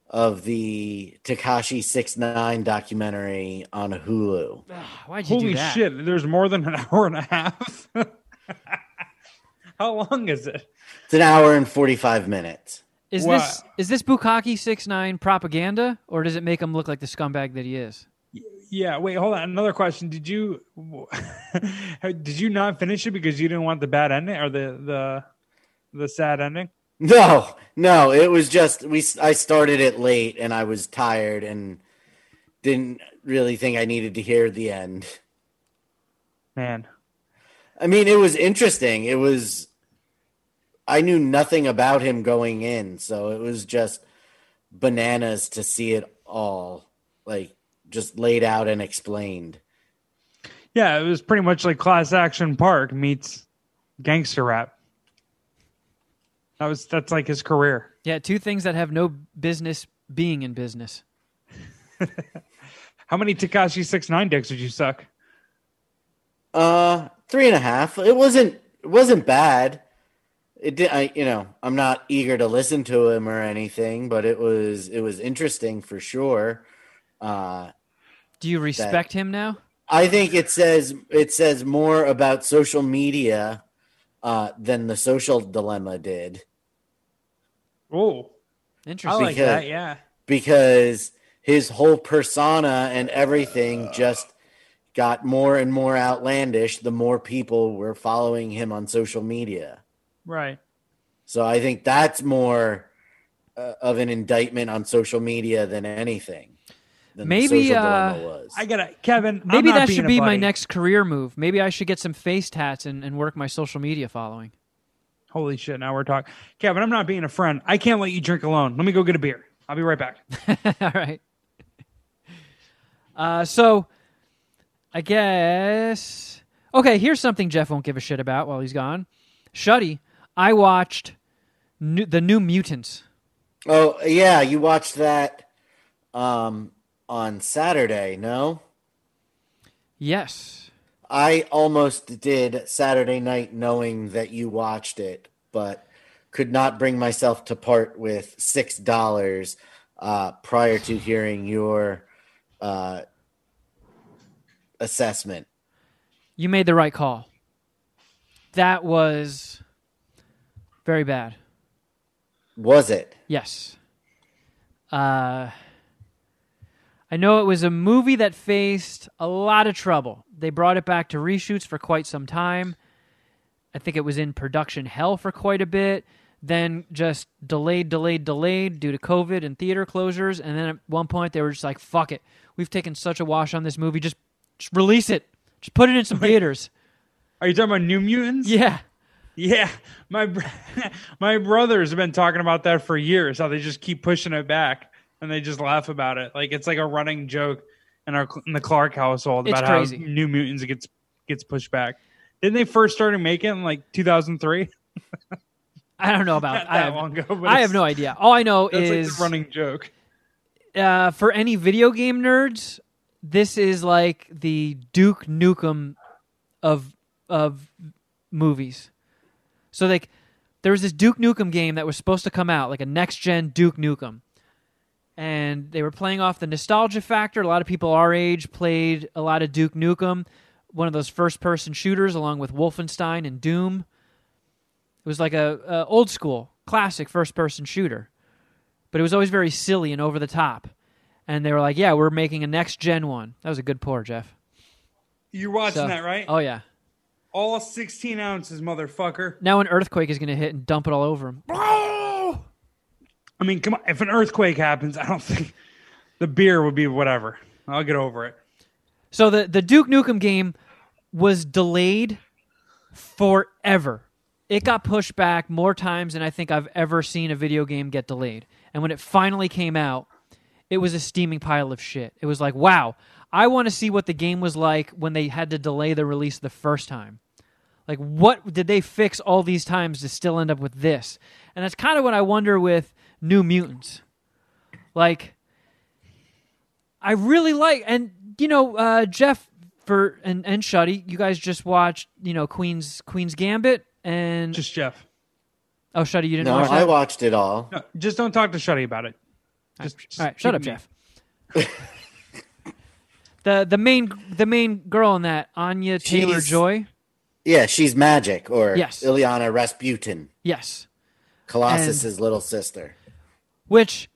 of the Tekashi Six Nine documentary on Hulu. Ah, why'd you do Holy that? shit! There's more than an hour and a half. How long is it? It's an hour and forty five minutes. Is Wow. this is this Bukaki six nine propaganda, or does it make him look like the scumbag that he is? Yeah. Wait. Hold on. Another question. Did you did you not finish it because you didn't want the bad ending or the the the sad ending? No, no, it was just we. I started it late and I was tired and didn't really think I needed to hear the end. Man. I mean, it was interesting. It was. I knew nothing about him going in, so it was just bananas to see it all, like just laid out and explained. Yeah, it was pretty much like Class Action Park meets gangster rap. That was that's like his career. Yeah, two things that have no business being in business. How many Tekashi six nine dicks did you suck? Uh, three and a half. It wasn't. It wasn't bad. It did. I, you know, I'm not eager to listen to him or anything, but it was. It was interesting for sure. Uh, Do you respect him now? I think it says it says more about social media uh, than the social dilemma did Oh, interesting. I Interesting. like Because- that. Yeah. because his whole persona and everything just got more and more outlandish the more people were following him on social media. Right. So I think that's more uh, of an indictment on social media than anything. Than the Maybe, social uh, dilemma was. I gotta, Kevin. I'm Maybe not that being should be my next career move. Maybe I should get some face tats and, and work my social media following. Holy shit! Now we're talking, Kevin. I'm not being a friend. I can't let you drink alone. Let me go get a beer. I'll be right back. All right. Uh, so, I guess. Okay, here's something Jeff won't give a shit about while he's gone. Shuddy, I watched new, the New Mutants. oh yeah, you watched that um, on Saturday, no? Yes. I almost did Saturday night knowing that you watched it, but could not bring myself to part with six dollars uh, prior to hearing your uh, assessment. You made the right call. That was very bad. Was it? Yes. Uh, I know it was a movie that faced a lot of trouble. They brought it back to reshoots for quite some time. I think it was in production hell for quite a bit. Then just delayed, delayed, delayed due to COVID and theater closures. And then at one point they were just like, "Fuck it, we've taken such a wash on this movie. Just, just release it. Just put it in some theaters." Are you talking about New Mutants? Yeah. Yeah, my br- my brothers have been talking about that for years. How they just keep pushing it back, and they just laugh about it. Like it's like a running joke in our in the Clark household It's about crazy. how New Mutants gets gets pushed back. Didn't they first started making it in like 2003? I don't know about. Not I that have, long ago. But I have no idea. All I know That's like is the running joke. uh, for any video game nerds, this is like the Duke Nukem of of movies. So like there was this Duke Nukem game that was supposed to come out, like a next gen Duke Nukem. And they were playing off the nostalgia factor. A lot of people our age played a lot of Duke Nukem, one of those first person shooters along with Wolfenstein and Doom. It was like a, a old school, classic first person shooter, but it was always very silly and over the top. And they were like, "Yeah, we're making a next gen one." That was a good pour, Jeff. You're watching So- that, right? Oh yeah. All 16 ounces, motherfucker. Now an earthquake is going to hit and dump it all over him. I mean, come on. If an earthquake happens, I don't think the beer would be whatever. I'll get over it. So the the Duke Nukem game was delayed forever. It got pushed back more times than I think I've ever seen a video game get delayed. And when it finally came out, it was a steaming pile of shit. It was like, wow, I want to see what the game was like when they had to delay the release the first time. Like, what did they fix all these times to still end up with this? And that's kind of what I wonder with New Mutants. Like, I really like, and you know, uh, Jeff for and and Shuddy, you guys just watched, you know, Queen's Queen's Gambit and Just Jeff. oh, Shuddy, you didn't No, watch I that. watched it all. No, just don't talk to Shuddy about it. Just, just All right, shut keep up, me- Jeff. the the main the main girl in that Anya Taylor She's- Joy. Yeah, she's Magik or Yes. Illyana Rasputin, Yes, Colossus's little sister. Which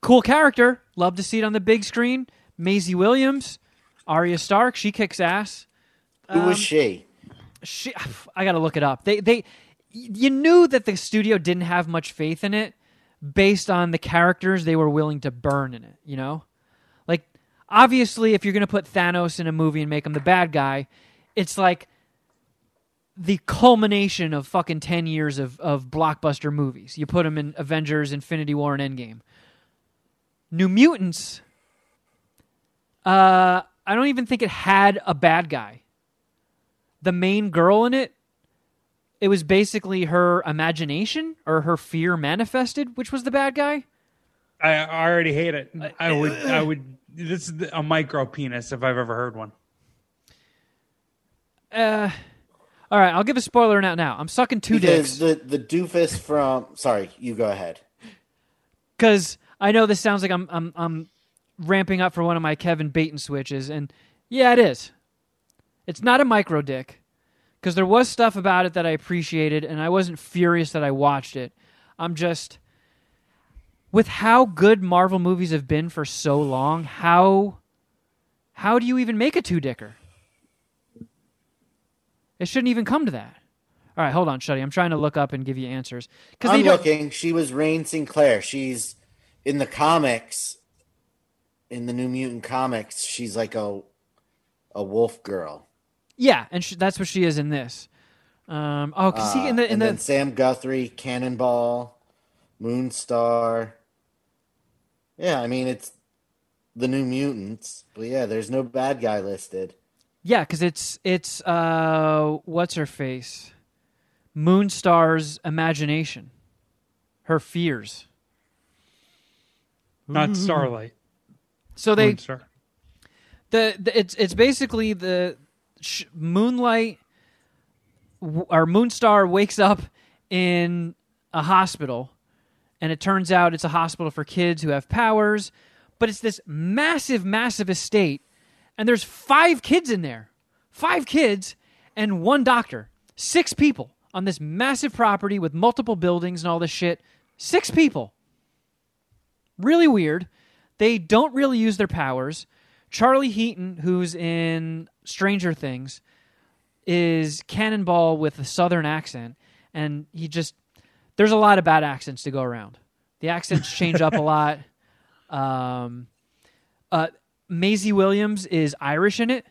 cool character. Love to see it on the big screen. Maisie Williams, Arya Stark. She kicks ass. Who Um, was she? she I got to look it up. They they you knew that the studio didn't have much faith in it based on the characters they were willing to burn in it, you know? Like obviously if you're going to put Thanos in a movie and make him the bad guy, it's like the culmination of fucking 10 years of of blockbuster movies. You put them in Avengers, Infinity War and Endgame. New Mutants uh I don't even think it had a bad guy the main girl in it it was basically her imagination or her fear manifested which was the bad guy I, I already hate it. I would. I would. This is a micro penis if I've ever heard one. uh all right i'll give a spoiler now now. I'm sucking two Because dicks. the the doofus from sorry, you go ahead. because i know this sounds like I'm, I'm i'm ramping up for one of my kevin bacon switches and yeah it is. It's not a micro dick because there was stuff about it that i appreciated and i wasn't furious that i watched it. I'm just with how good marvel movies have been for so long how how do you even make a two dicker it shouldn't even come to that all right hold on shuddy i'm trying to look up and give you answers because I'm looking. She was Rahne Sinclair. She's in the comics, in the New Mutant comics. She's like a a wolf girl. Yeah, and sh- that's what she is in this. Um, oh, cause he in the Uh, in and the then Sam Guthrie, Cannonball, Moonstar. Yeah, I mean it's the New Mutants, but yeah, there's no bad guy listed. Yeah, because it's it's uh, what's her face, Moonstar's imagination, her fears. Not Starlight. So they Moonstar. the, the it's it's basically the sh- moonlight w- or moonstar wakes up in a hospital and it turns out it's a hospital for kids who have powers but it's this massive massive estate and there's five kids in there five kids and one doctor six people on this massive property with multiple buildings and all this shit six people really weird. They don't really use their powers. Charlie Heaton, who's in Stranger Things, is Cannonball with a southern accent, and he just there's a lot of bad accents to go around. The accents change up a lot. Um, uh, Maisie Williams is Irish in it.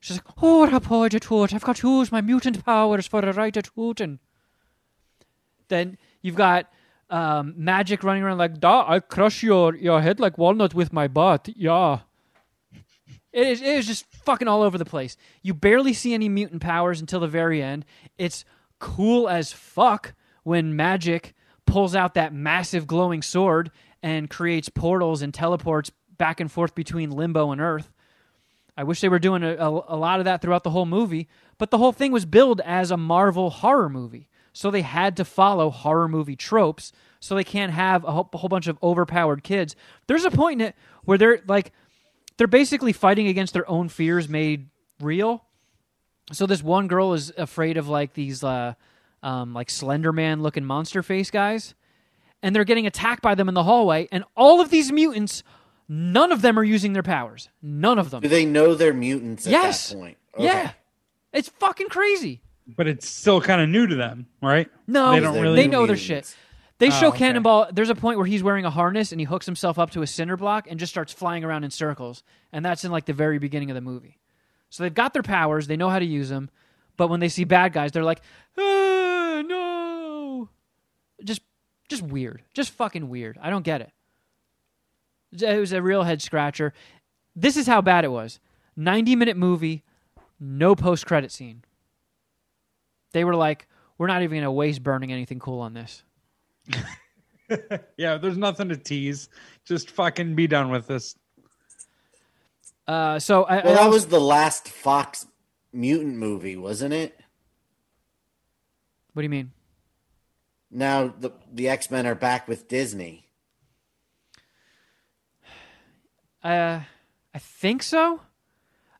She's like, "Oh, Rapporteur Tut, I've got to use my mutant powers for a right to and then you've got um, Magik running around like, "Da, I crush your your head like walnut with my butt." Yeah, it is. It is just fucking all over the place. You barely see any mutant powers until the very end. It's cool as fuck when Magik pulls out that massive glowing sword and creates portals and teleports back and forth between Limbo and Earth. I wish they were doing a, a, a lot of that throughout the whole movie, but the whole thing was billed as a Marvel horror movie. So they had to follow horror movie tropes, so they can't have a whole, a whole bunch of overpowered kids. There's a point in it where they're like, they're basically fighting against their own fears made real. So this one girl is afraid of like these uh, um, like Slender Man looking monster face guys, and they're getting attacked by them in the hallway. And all of these mutants, none of them are using their powers. None of them. Do they know they're mutants at Yes. that point? Yeah, it's fucking crazy. But it's still kind of new to them, right? No, They don't really- they new know their shit. They show Oh, okay. Cannonball. There's a point where he's wearing a harness and he hooks himself up to a cinder block and just starts flying around in circles. And that's in like the very beginning of the movie. So they've got their powers. They know how to use them. But when they see bad guys, they're like, ah, no. Just, just weird. Just fucking weird. I don't get it. It was a real head scratcher. This is how bad it was. 90 minute movie, no post credit scene. They were like, we're not even going to waste burning anything cool on this. Yeah, there's nothing to tease. Just fucking be done with this. Uh, so I, Well, I that was the last Fox mutant movie, wasn't it? what do you mean? Now the the X Men are back with Disney. Uh, I think so.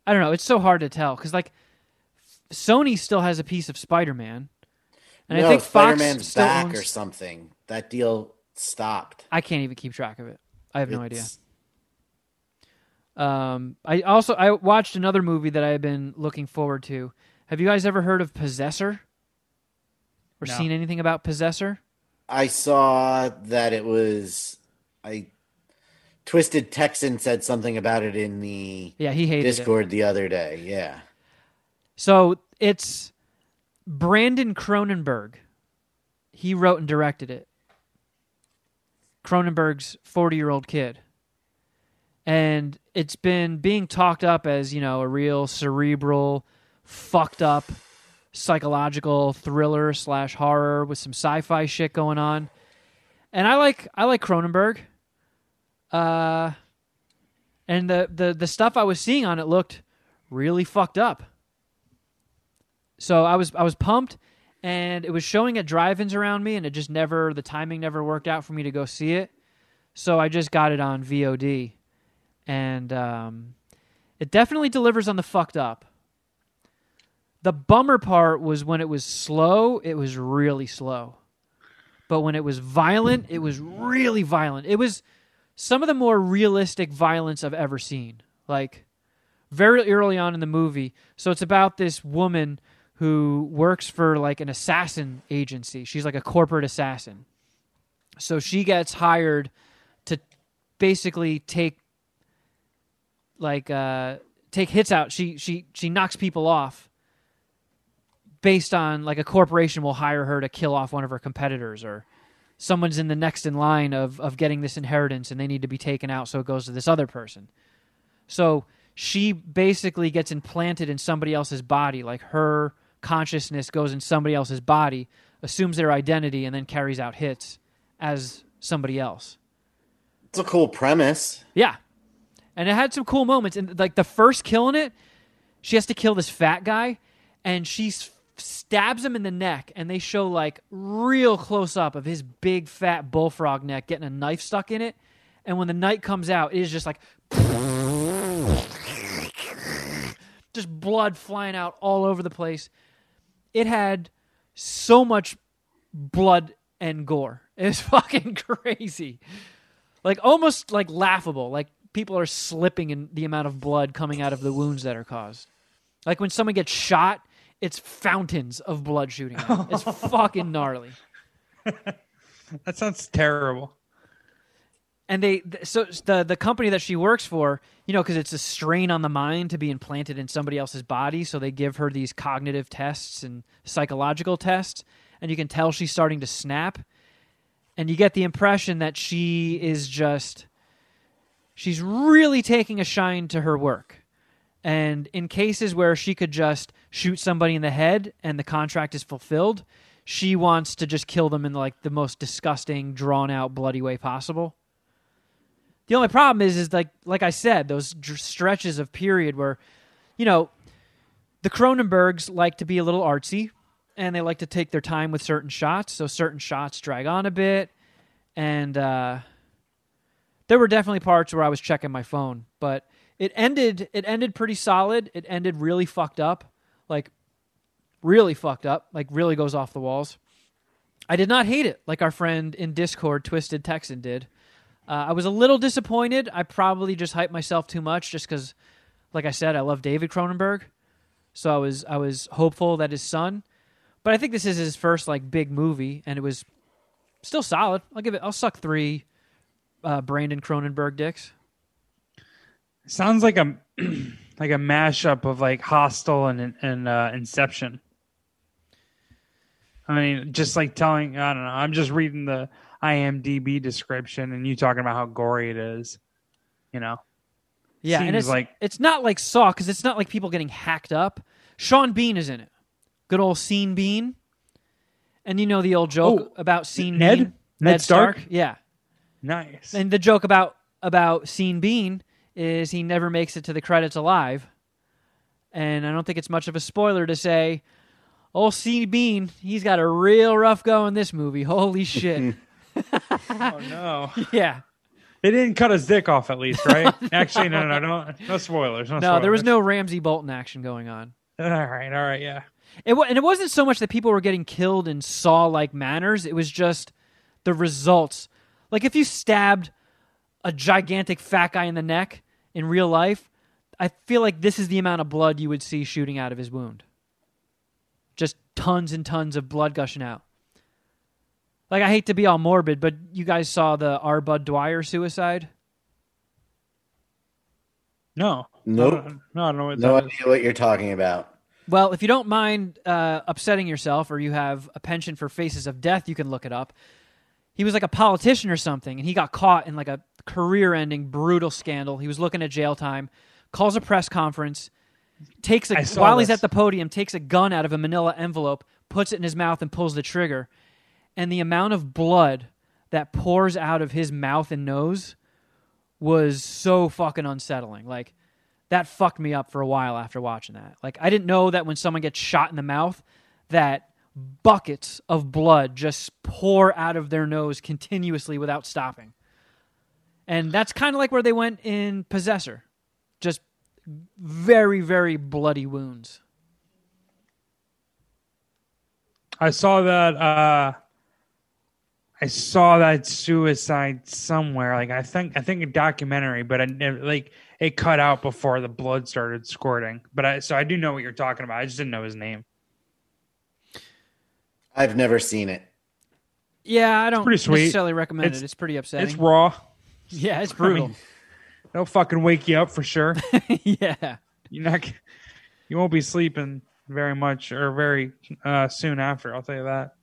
I don't know. It's so hard to tell because like Sony still has a piece of Spider Man, and no, I think Spider Man's back owns- or something. That deal stopped. I can't even keep track of it. I have no idea. Um, I also I watched another movie that I've been looking forward to. Have you guys ever heard of Possessor? Or No. seen anything about Possessor? I saw that it was. I Twisted Texan said something about it in the Yeah, he hated it. Discord the other day. Yeah. So it's Brandon Cronenberg. He wrote and directed it. Cronenberg's 40 year old kid. And it's been being talked up as, you know, a real cerebral, fucked up psychological thriller slash horror with some sci fi shit going on. And I like I like Cronenberg. Uh and the, the the stuff I was seeing on it looked really fucked up. So I was I was pumped, and it was showing at drive-ins around me, and it just never the timing never worked out for me to go see it. So I just got it on VOD, and um, it definitely delivers on the fucked up. The bummer part was when it was slow, it was really slow. But when it was violent, it was really violent. It was some of the more realistic violence I've ever seen. Like very early on in the movie. So it's about this woman who works for like an assassin agency. She's like a corporate assassin. So she gets hired to basically take like uh take hits out. She she she knocks people off based on like a corporation will hire her to kill off one of her competitors or someone's in the next in line of of getting this inheritance and they need to be taken out so it goes to this other person. So she basically gets implanted in somebody else's body, like her consciousness goes in somebody else's body, assumes their identity, and then carries out hits as somebody else. It's a cool premise. Yeah. And it had some cool moments. And like the first kill in it, she has to kill this fat guy, and she s- stabs him in the neck, and they show like real close up of his big fat bullfrog neck getting a knife stuck in it. And when the knife comes out, it is just like just blood flying out all over the place. It had so much blood and gore. It was fucking crazy. Like almost like laughable. Like people are slipping in the amount of blood coming out of the wounds that are caused. Like when someone gets shot, it's fountains of blood shooting out. It's fucking gnarly. That sounds terrible. and they so the the company that she works for you know because it's a strain on the mind to be implanted in somebody else's body so they give her these cognitive tests and psychological tests and you can tell she's starting to snap and you get the impression that she is just she's really taking a shine to her work and in cases where she could just shoot somebody in the head and the contract is fulfilled she wants to just kill them in like the most disgusting drawn out bloody way possible the only problem is, is like like I said, those dr- stretches of period where, you know, the Cronenbergs like to be a little artsy, and they like to take their time with certain shots. So certain shots drag on a bit, and uh, there were definitely parts where I was checking my phone, but it ended. It ended pretty solid. It ended really fucked up. Like really fucked up, like really goes off the walls. I did not hate it like our friend in Discord, Twisted Texan, did. Uh, I was a little disappointed. I probably just hyped myself too much, just because, like I said, I love David Cronenberg, so I was I was hopeful that his son. But I think this is his first like big movie, and it was still solid. I'll give it. I'll suck three uh, Brandon Cronenberg dicks. Sounds like a like a mashup of like Hostel and and uh, Inception. I mean, just like telling I don't know. I'm just reading the IMDb description, and you talking about how gory it is. You know, Yeah, and it's like- it's not like Saw because it's not like people getting hacked up. Sean Bean is in it. Good old Scene Bean. And you know the old joke Oh, about Scene Ned? Bean? Ned Stark? Yeah. nice. And the joke about about Scene Bean is he never makes it to the credits alive. And I don't think it's much of a spoiler to say, oh, old Scene Bean, he's got a real rough go in this movie. Holy shit. oh no, yeah. they didn't cut his dick off at least, right? Actually, no, no, no, no, no spoilers. No, No, there was no Ramsay Bolton action going on. All right, all right, yeah. It wa- and it wasn't so much that people were getting killed in saw like manners. It was just the results. Like if you stabbed a gigantic fat guy in the neck in real life, I feel like this is the amount of blood you would see shooting out of his wound. Just tons and tons of blood gushing out. Like I hate to be all morbid, but you guys saw the R. Bud Dwyer suicide. No, Nope. I no, I don't know what No that is. idea what you're talking about. Well, if you don't mind uh, upsetting yourself or you have a penchant for faces of death, you can look it up. He was like a politician or something, and he got caught in like a career ending, brutal scandal. He was looking at jail time, calls a press conference, takes a, while he's at the podium, takes a gun out of a manila envelope, puts it in his mouth, and pulls the trigger. And the amount of blood that pours out of his mouth and nose was so fucking unsettling. Like, that fucked me up for a while after watching that. Like I didn't know that when someone gets shot in the mouth that buckets of blood just pour out of their nose continuously without stopping. And that's kind of like where they went in Possessor. Just very very bloody wounds. I saw that. uh I saw that suicide somewhere. Like I think, I think a documentary, but I never, like it cut out before the blood started squirting. But I, so I do know what you're talking about. I just didn't know his name. I've never seen it. Yeah, I don't pretty sweet. necessarily recommend It's- it. It's pretty upsetting. It's raw. Yeah, it's I brutal. mean, They'll fucking wake you up for sure. yeah. You're not. You won't be sleeping very much or very uh, soon after. I'll tell you that.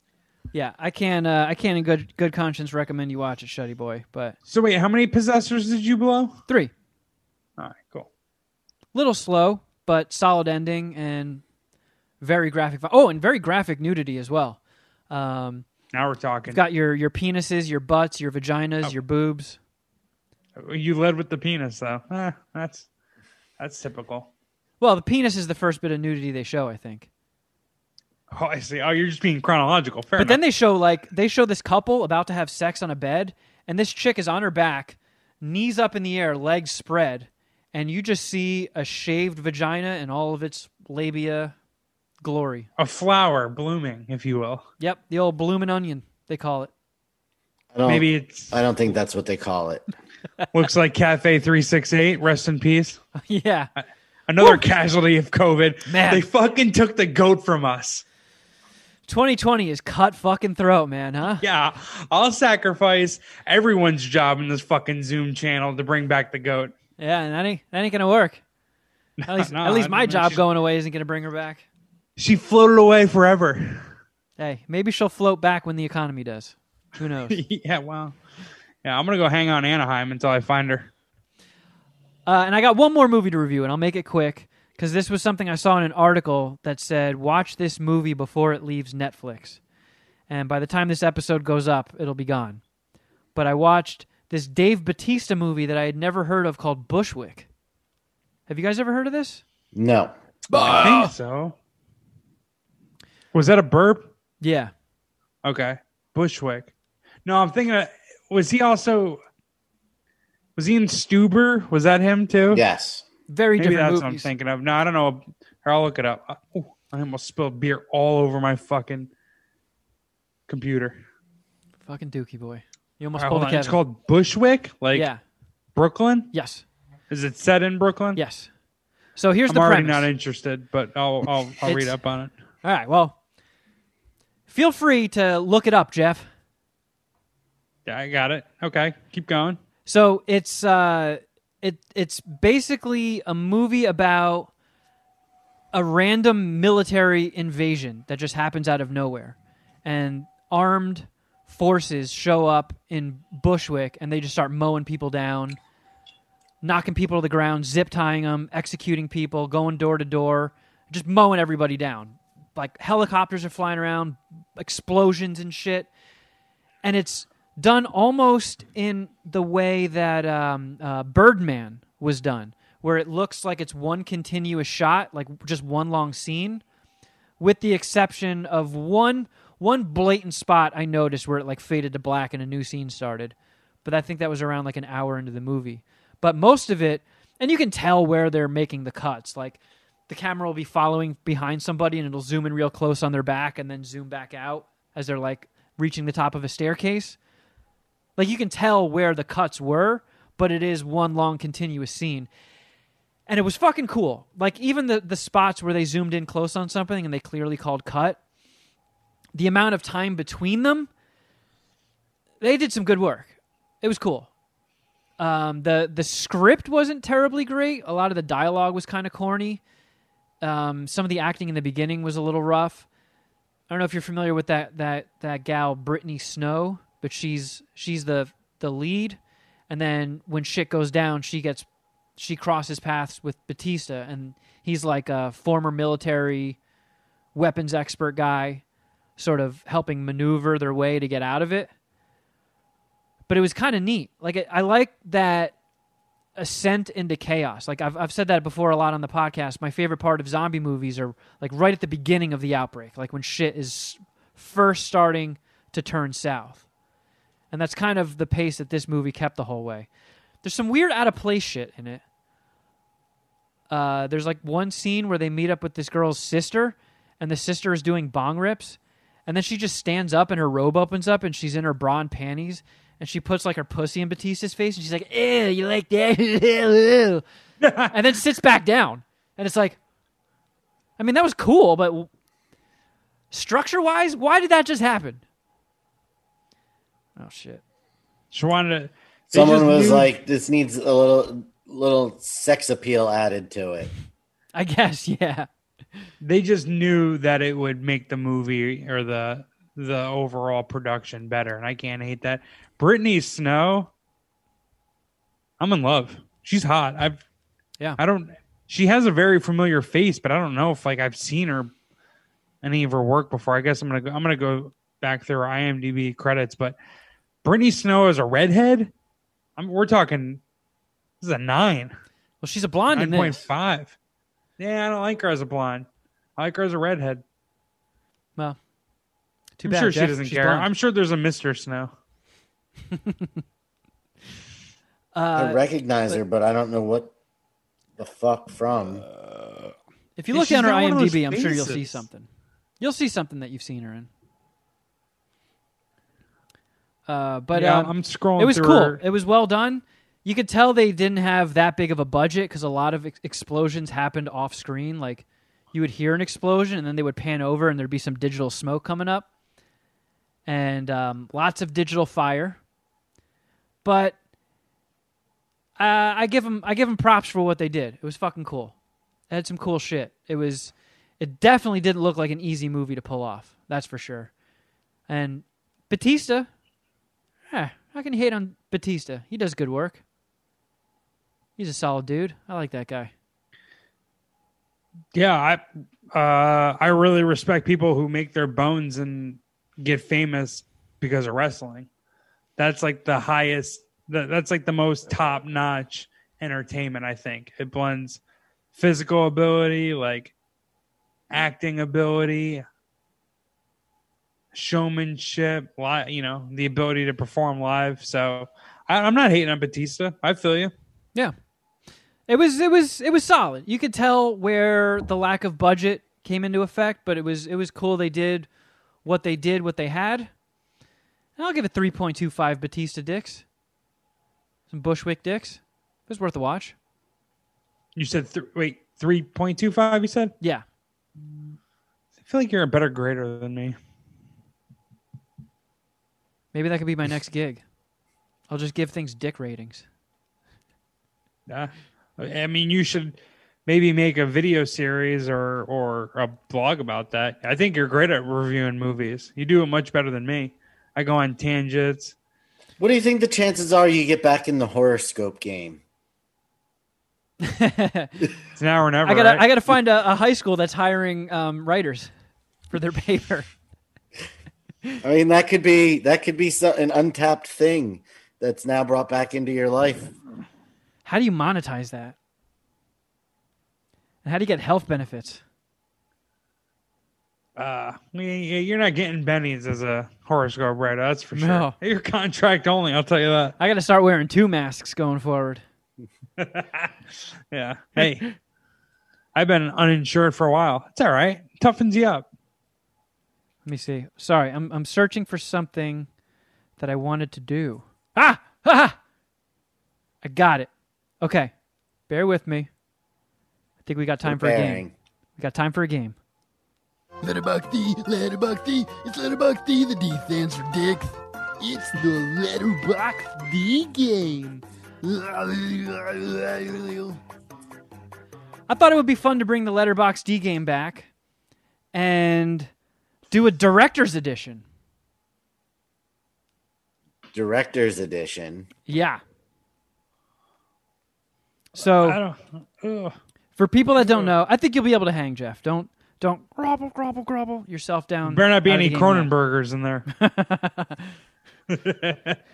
Yeah, I can uh, I can in good good conscience recommend you watch it, Shuddy Boy, but So wait, how many possessors did you blow? 3 All right, cool. little slow, but solid ending and very graphic. Oh, and very graphic nudity as well. Um, Now we're talking. you've got your your penises, your butts, your vaginas, Oh. your boobs. You led with the penis, though. Eh, that's that's typical. Well, the penis is the first bit of nudity they show, I think. Oh, I see. Oh, you're just being chronological. Fair But then they show like they show this couple about to have sex on a bed, and this chick is on her back, knees up in the air, legs spread, and you just see a shaved vagina and all of its labia glory. a flower blooming, if you will. Yep, the old blooming onion they call it. I don't, Maybe it's I don't think that's what they call it. Looks like Cafe Three Six Eight. Rest in peace. yeah, Another casualty of COVID. Man. they fucking took the goat from us. 2020 is cut fucking throat, man, huh? Yeah, I'll sacrifice everyone's job in this fucking Zoom channel to bring back the goat. Yeah, and that ain't that ain't gonna work. At least, No, at least my job going away isn't gonna bring her back. She floated away forever. Hey, maybe she'll float back when the economy does. Who knows? yeah, wow. Yeah, I'm gonna go hang on Anaheim until I find her. Uh, and I got one more movie to review, and I'll make it quick because this was something I saw in an article that said, watch this movie before it leaves Netflix. And by the time this episode goes up, it'll be gone. But I watched this Dave Batista movie that I had never heard of called Bushwick. Have you guys ever heard of this? No. I think so. Was that a burp? Yeah. Okay, Bushwick. No, I'm thinking. Of, was he also? Was he in Stuber? Was that him too? Yes. Very Maybe different that's what I'm thinking of. No, I don't know. Or I'll look it up. Ooh. I almost spilled beer all over my fucking computer. Fucking Dookie boy. You almost All right, pulled hold a. It's called Bushwick, like yeah. Brooklyn. Yes. Is it set in Brooklyn? Yes. So here's the part. I'm the already premise. not interested, but I'll I'll, I'll read up on it. All right. Well, feel free to look it up, Jeff. I got it. Okay, keep going. So it's uh, it it's basically a movie about a random military invasion that just happens out of nowhere, and armed forces show up in Bushwick, and they just start mowing people down, knocking people to the ground, zip tying them, executing people, going door to door, just mowing everybody down. Like helicopters are flying around, explosions and shit and it's done almost in the way that um, uh, Birdman was done, where it looks like it's one continuous shot, like just one long scene, with the exception of one one blatant spot I noticed where it like faded to black and a new scene started. But I think that was around like an hour into the movie. But most of it, and you can tell where they're making the cuts, like. The camera will be following behind somebody and it'll zoom in real close on their back and then zoom back out as they're like reaching the top of a staircase. Like you can tell where the cuts were, but it is one long continuous scene. And it was fucking cool. Like even the the spots where they zoomed in close on something and they clearly called cut, the amount of time between them, they did some good work. It was cool. Um, the the script wasn't terribly great. A lot of the dialogue was kind of corny. Um, some of the acting in the beginning was a little rough. I don't know if you're familiar with that that that gal Brittany Snow, but she's she's the the lead, and then when shit goes down, she gets she crosses paths with Batista, and he's like a former military weapons expert guy, sort of helping maneuver their way to get out of it. But it was kind of neat. Like it, I like that ascent into chaos. Like I've I've said that before a lot on the podcast. My favorite part of zombie movies are like right at the beginning of the outbreak, like when shit is first starting to turn south. And that's kind of the pace that this movie kept the whole way. There's some weird out of place shit in it. Uh, there's like one scene where they meet up with this girl's sister, and the sister is doing bong rips, and then she just stands up and her robe opens up and she's in her bra and panties, and she puts like her pussy in Batista's face, and she's like, "Ew, you like that?" And then sits back down, and it's like, I mean, that was cool, but structure wise, why did that just happen? Oh shit! She wanted to. Someone was knew- like, "This needs a little little sex appeal added to it." I guess, yeah. they just knew that it would make the movie or the the overall production better, and I can't hate that. Brittany Snow, I'm in love. She's hot. I've Yeah. I don't. She has a very familiar face, but I don't know if like I've seen her any of her work before. I guess I'm gonna go. I'm gonna go back through her IMDb credits, but Brittany Snow is a redhead. I'm, we're talking. This is a nine. Well, she's a blonde in Nine point this. five. Yeah, I don't like her as a blonde. I like her as a redhead. Well, too I'm bad. sure Jeff. she doesn't She's care. blonde. I'm sure there's a Mister Snow. I Uh, recognize her, but I don't know what the fuck from. if you look she's down her got one of those IMDb, I'm sure you'll see something. You'll see something that you've seen her in. Uh, but yeah, um, I'm scrolling. it was cool. her. It was well done. You could tell they didn't have that big of a budget because a lot of ex- explosions happened off screen. Like you would hear an explosion and then they would pan over and there'd be some digital smoke coming up, and um, lots of digital fire. But uh, I give them I give them props for what they did. It was fucking cool. It had some cool shit. It was. It definitely didn't look like an easy movie to pull off. That's for sure. And Batista, eh, how can hate on Batista? He does good work. He's a solid dude. I like that guy. Yeah, I uh, I really respect people who make their bones and get famous because of wrestling. That's like the highest. That's like the most top notch entertainment. I think it blends physical ability, like acting ability, showmanship, li- you know, the ability to perform live. So I, I'm not hating on Batista. I feel you. Yeah. It was it was it was solid. You could tell where the lack of budget came into effect, but it was it was cool. They did what they did, what they had. And I'll give it 3.25 Batista dicks. Some Bushwick dicks. It was worth a watch. You said th- wait three point two five. You said. Yeah. I feel like you're a better grader than me. Maybe that could be my next gig. I'll just give things dick ratings. Yeah. I mean, you should maybe make a video series or or a blog about that. I think you're great at reviewing movies. You do it much better than me. I go on tangents. What do you think the chances are you get back in the horoscope game? It's now or never. I gotta right? I gotta find a, a high school that's hiring um, writers for their paper. I mean, that could be that could be so, an untapped thing that's now brought back into your life. How do you monetize that? And how do you get health benefits? Uh, y- y- you're not getting bennies as a horoscope writer. That's for sure. No. You're contract only. I'll tell you that. I got to start wearing two masks going forward. Yeah. Hey, I've been uninsured for a while. It's all right. Toughens you up. Let me see. Sorry, I'm I'm searching for something that I wanted to do. Ah, ha! I got it. Okay, bear with me. I think we got time for a game. We got time for a game. Letterbox D, Letterbox D, it's Letterbox D. The D stands for dicks. It's the Letterbox D game. I thought it would be fun to bring the Letterbox D game back and do a director's edition. Director's edition. Yeah. So for people that don't know, I think you'll be able to hang Jeff. Don't don't grobble grobble grobble yourself down. Better not be any the game. Cronenbergers in there.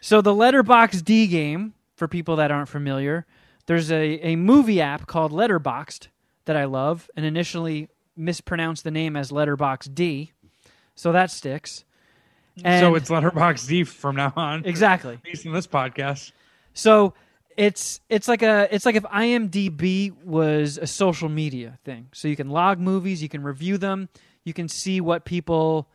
So the Letterbox D game, for people that aren't familiar, there's a, a movie app called Letterboxed that I love, and initially mispronounced the name as Letterbox D, so that sticks. And so it's Letterbox D from now on. exactly. Based on this podcast. So it's it's like a it's like if IMDb was a social media thing. So you can log movies, you can review them, you can see what people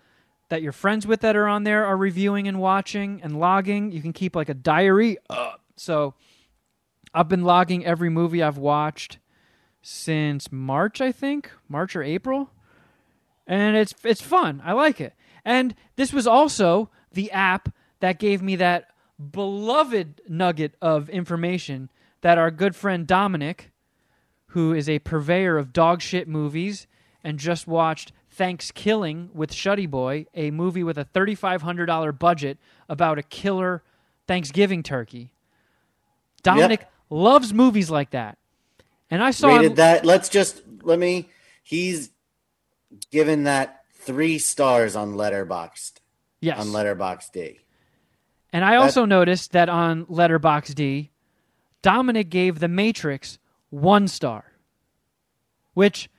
that you're friends with that are on there are reviewing and watching and logging. You can keep like a diary. Uh, so I've been logging every movie I've watched since March, I think, March or April. And it's it's fun. I like it. And this was also the app that gave me that beloved nugget of information that our good friend Dominic, who is a purveyor of dog shit movies and just watched Thanksgiving with Shuddy Boy, a movie with a $3,500 budget about a killer Thanksgiving turkey. Dominic loves movies like that. And I saw Rated him, that. Let's just let me. He's given that three stars on Letterboxd yes. on Letterboxd And I also noticed that on Letterboxd, Dominic gave The Matrix one star, which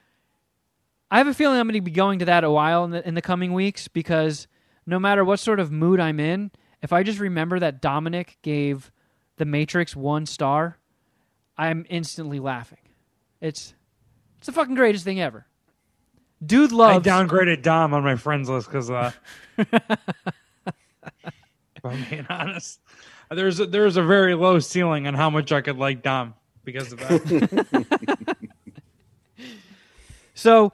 I have a feeling I'm going to be going to that a while in the, in the coming weeks because no matter what sort of mood I'm in, if I just remember that Dominic gave The Matrix one star, I'm instantly laughing. It's it's the fucking greatest thing ever. Dude loves. I downgraded Dom on my friends list because, uh, if I'm being honest, there's a, there's a very low ceiling on how much I could like Dom because of that. So,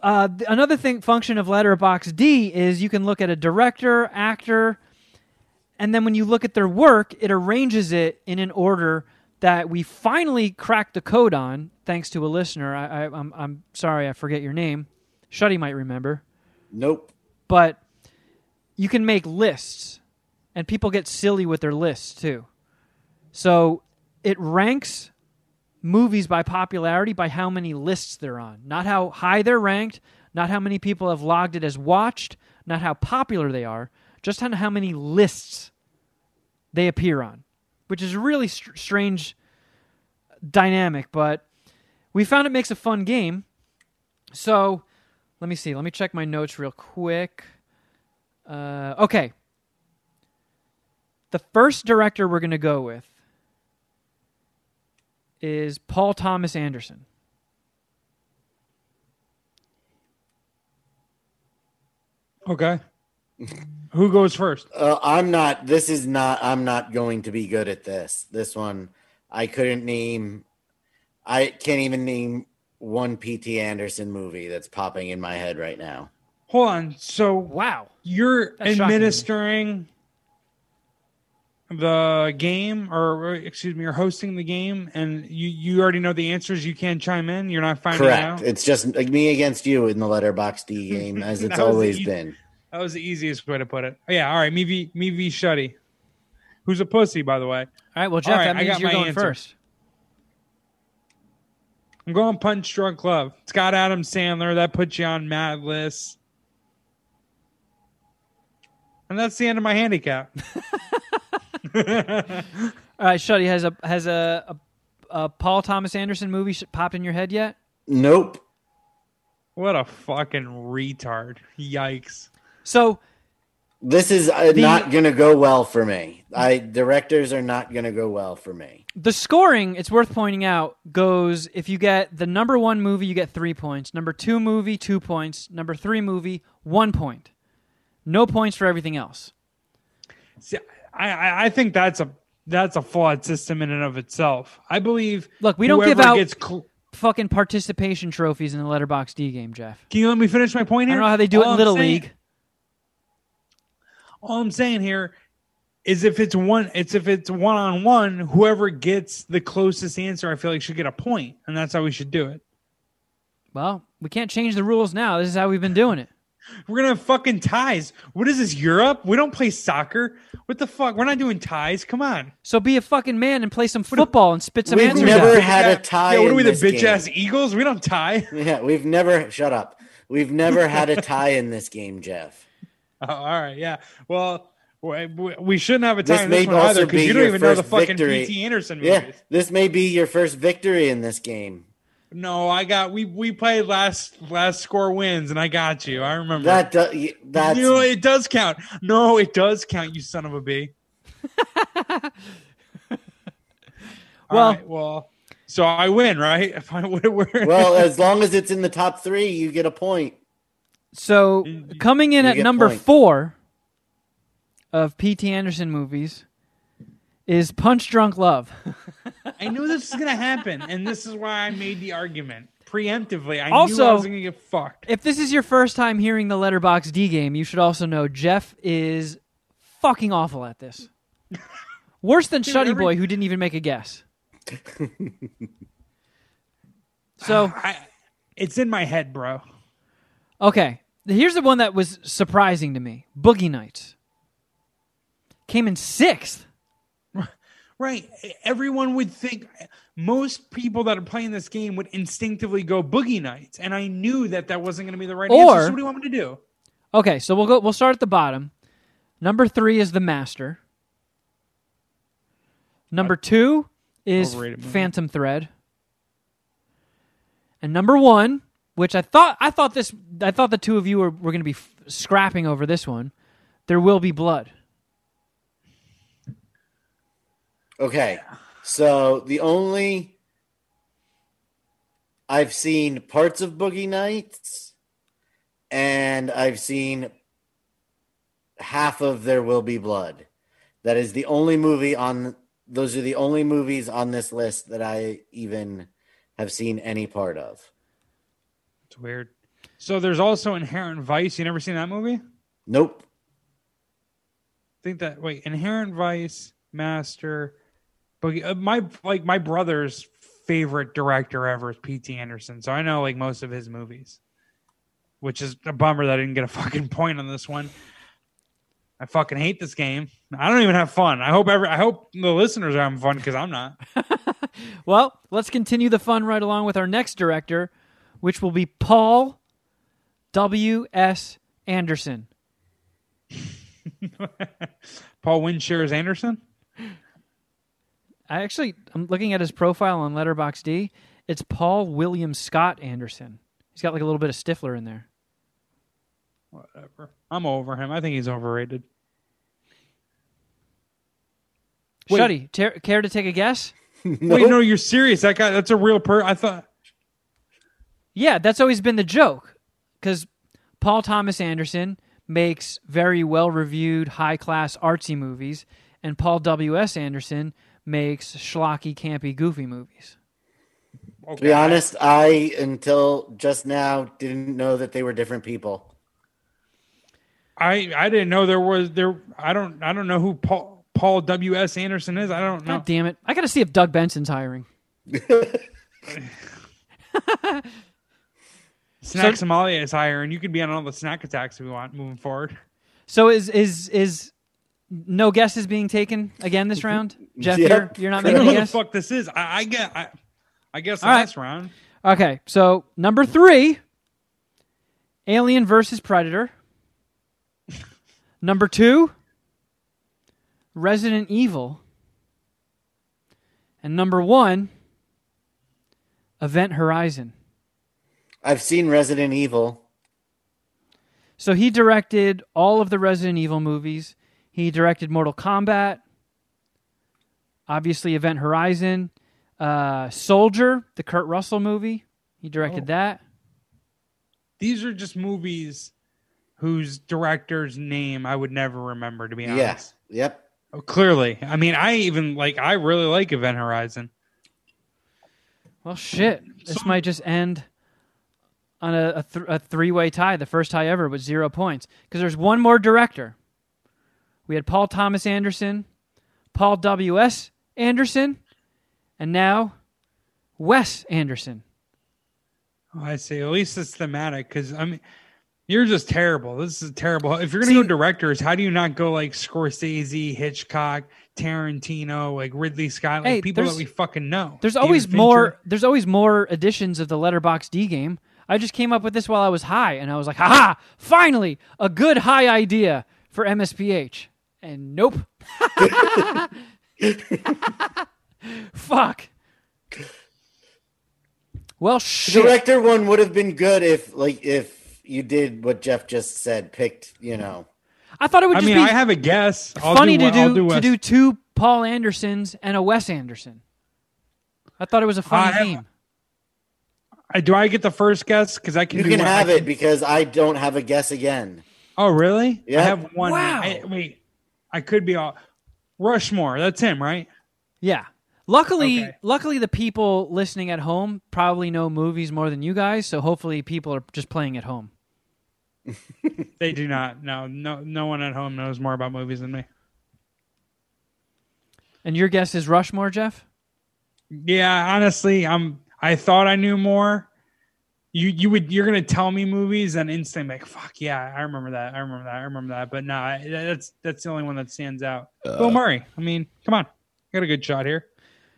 uh, another thing function of Letterbox D is you can look at a director, actor, and then when you look at their work, it arranges it in an order that we finally cracked the code on, thanks to a listener. I, I, I'm I'm sorry, I forget your name. Shuddy might remember, Nope. but you can make lists, and people get silly with their lists too. So it ranks movies by popularity by how many lists they're on, not how high they're ranked, not how many people have logged it as watched, not how popular they are, just on how many lists they appear on, which is a really str- strange dynamic, but we found it makes a fun game. So let me see. Let me check my notes real quick. Uh, okay. The first director we're going to go with is Paul Thomas Anderson. Okay. Who goes first? Uh, I'm not. This is not. I'm not going to be good at this. This one, I couldn't name. I can't even name one P.T. Anderson movie that's popping in my head right now. Hold on. So Wow. you're That's shocking. administering the game, or or, excuse me, you're hosting the game, and you you already know the answers. You can't chime in. You're not finding Correct. out. It's just like me against you in the letterbox D game, as it's That was always easy. been. That was the easiest way to put it. Oh, yeah. All right. Me v me v Shuddy, who's a pussy, by the way. All right. Well, Jeff, right, that I means got you're my going answer. first. I'm going Punch Drunk Love. It's got Adam Sandler. That puts you on Mad List. And that's the end of my handicap. All right, Shuddy has a has a, a, a Paul Thomas Anderson movie popped in your head yet? Nope. what a fucking retard. Yikes. So This is uh, The- not going to go well for me. I directors are not going to go well for me. the scoring, it's worth pointing out, goes if you get the number one movie, you get three points. Number two movie, two points. Number three movie, one point. No points for everything else. See, I, I, I think that's a that's a flawed system in and of itself. I believe Look, we don't give out- gets cl- Fucking participation trophies in the Letterbox D game, Jeff. Can you let me finish my point here? I don't know how they do it in I'm Little saying- League. All I'm saying here is if it's one it's if it's one on one, whoever gets the closest answer, I feel like should get a point, and that's how we should do it. Well, we can't change the rules now. This is how we've been doing it. We're gonna have fucking ties. What is this? Europe? We don't play soccer. What the fuck? We're not doing ties. Come on. So be a fucking man and play some football and spit some We've answers never out. had a tie. Yeah, what are we, the bitch game. ass Eagles? We don't tie. Yeah, we've never. Shut up. We've never had a tie in this game, Jeff. Oh, all right, yeah. Well, we, we- we shouldn't have a time This in this may one either because you don't even know the first fucking victory. P.T. Anderson movies. Yeah, this may be your first victory in this game. No, I got we we played last last score wins, and I got you. I remember That do, that's you know, it does count. No, it does count. You son of a b. Well- right, well, so I win, right? If I would, well. As long as it's in the top three, you get a point. So coming in you at number point. four of P.T. Anderson movies is Punch Drunk Love. I knew this was gonna happen, and this is why I made the argument preemptively. I knew Also- I was gonna get fucked. if this is your first time hearing the Letterbox D game, you should also know Jeff is fucking awful at this. Worse than Shuddy every- Boy, who didn't even make a guess. so I, it's in my head, bro. Okay, here's the one that was surprising to me: Boogie Nights came in sixth. Right. Everyone would think most people that are playing this game would instinctively go Boogie Nights, and I knew that that wasn't going to be the right Or- answer. So what do you want me to do? Okay, so we'll go. We'll start at the bottom. Number three is The Master. Number two is Phantom Thread. And number one, which I thought I thought this I thought the two of you were, were going to be f- scrapping over this one. There will be blood. Okay, so the only I've seen parts of Boogie Nights, and I've seen half of There Will Be Blood. That is the only movie on. Those are the only movies on this list that I even have seen any part of. It's weird. So there's also Inherent Vice. You never seen that movie? Nope. think that wait, Inherent Vice, Master, Boogie. Uh, my like my brother's favorite director ever is P.T. Anderson, so I know like most of his movies. Which is a bummer that I didn't get a fucking point on this one. I fucking hate this game. I don't even have fun. I hope every I hope the listeners are having fun because I'm not. Well, let's continue the fun right along with our next director, which will be Paul W. S. Anderson. Paul Winshares Anderson. I actually I'm looking at his profile on Letterboxd. It's Paul William Scott Anderson. He's got like a little bit of Stifler in there. Whatever. I'm over him. I think he's overrated. Wait. Shuddy, ter- care to take a guess? Wait, no, you're serious. That guy. That's a real per. I thought. Yeah, that's always been the joke. Because Paul Thomas Anderson makes very well reviewed, high class artsy movies, and Paul W.S. Anderson makes schlocky, campy, goofy movies. To be honest, I until just now didn't know that they were different people. I I didn't know there was there. I don't I don't know who Paul Paul W S Anderson is. I don't know. God damn it! I got to see if Doug Benson's hiring. Snack Sommelier is higher, and you could be on all the snack attacks if we want moving forward. So is is is no guesses being taken again this round? Jeff, Yep. you're, you're not I don't making know a what the fuck this is. I, I get. I, I guess All right. last round. Okay, so number three, Alien versus Predator. number two, Resident Evil. And number one, Event Horizon. I've seen Resident Evil. So he directed all of the Resident Evil movies. He directed Mortal Kombat, obviously Event Horizon, uh, Soldier, the Kurt Russell movie. He directed Oh. that. These are just movies whose director's name I would never remember. To be honest. Yes. Yep. Oh, clearly, I mean, I even like. I really like Event Horizon. Well, shit. This might just end on a, a, th- a three way tie, the first tie ever with zero points. Because there's one more director. We had Paul Thomas Anderson, Paul W.S. Anderson, and now Wes Anderson. Oh, I see. At least it's thematic because I mean, you're just terrible. This is terrible. If you're gonna go directors, how do you not go like Scorsese, Hitchcock, Tarantino, like Ridley Scott, like Hey, people that we fucking know? There's David always Fincher. more. There's always more editions of the Letterbox D game. I just came up with this while I was high, and I was like, "Ha! Finally, a good high idea for MSPH." And nope. Fuck. Well, shit. Director one would have been good if like if you did what Jeff just said, picked, you know. I thought it would I just mean, be I have a guess. I'll funny do, to I'll do, do to do two Paul Andersons and a Wes Anderson. I thought it was a funny I have- theme. Do I get the first guess? Because I can. You do can one- have can- it because I don't have a guess again. Oh, really? Yeah. I have one. Wow. I- wait, I could be all Rushmore. That's him, right? Yeah. Luckily, Okay. luckily the people listening at home probably know movies more than you guys, so hopefully people are just playing at home. They do not. No, no, no one at home knows more about movies than me. And your guess is Rushmore, Jeff? Yeah, honestly, I'm. I thought I knew more. You you would you're gonna tell me movies and instantly like fuck yeah I remember that I remember that I remember that but no I, that's that's the only one that stands out. Uh, Bill Murray. I mean, come on, got a good shot here.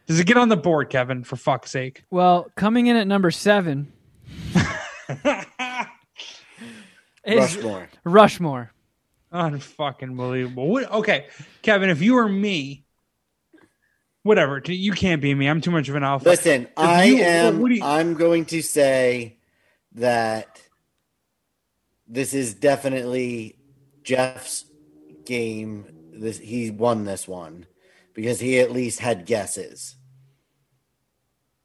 Does it get on the board, Kevin? For fuck's sake. Well, coming in at number seven is Rushmore. Rushmore. Unfucking believable. What, okay, Kevin, if you were me, whatever. You can't be me. I'm too much of an alpha. Listen, I you- am what do you- I'm going to say that this is definitely Jeff's game. This he won this one because he at least had guesses.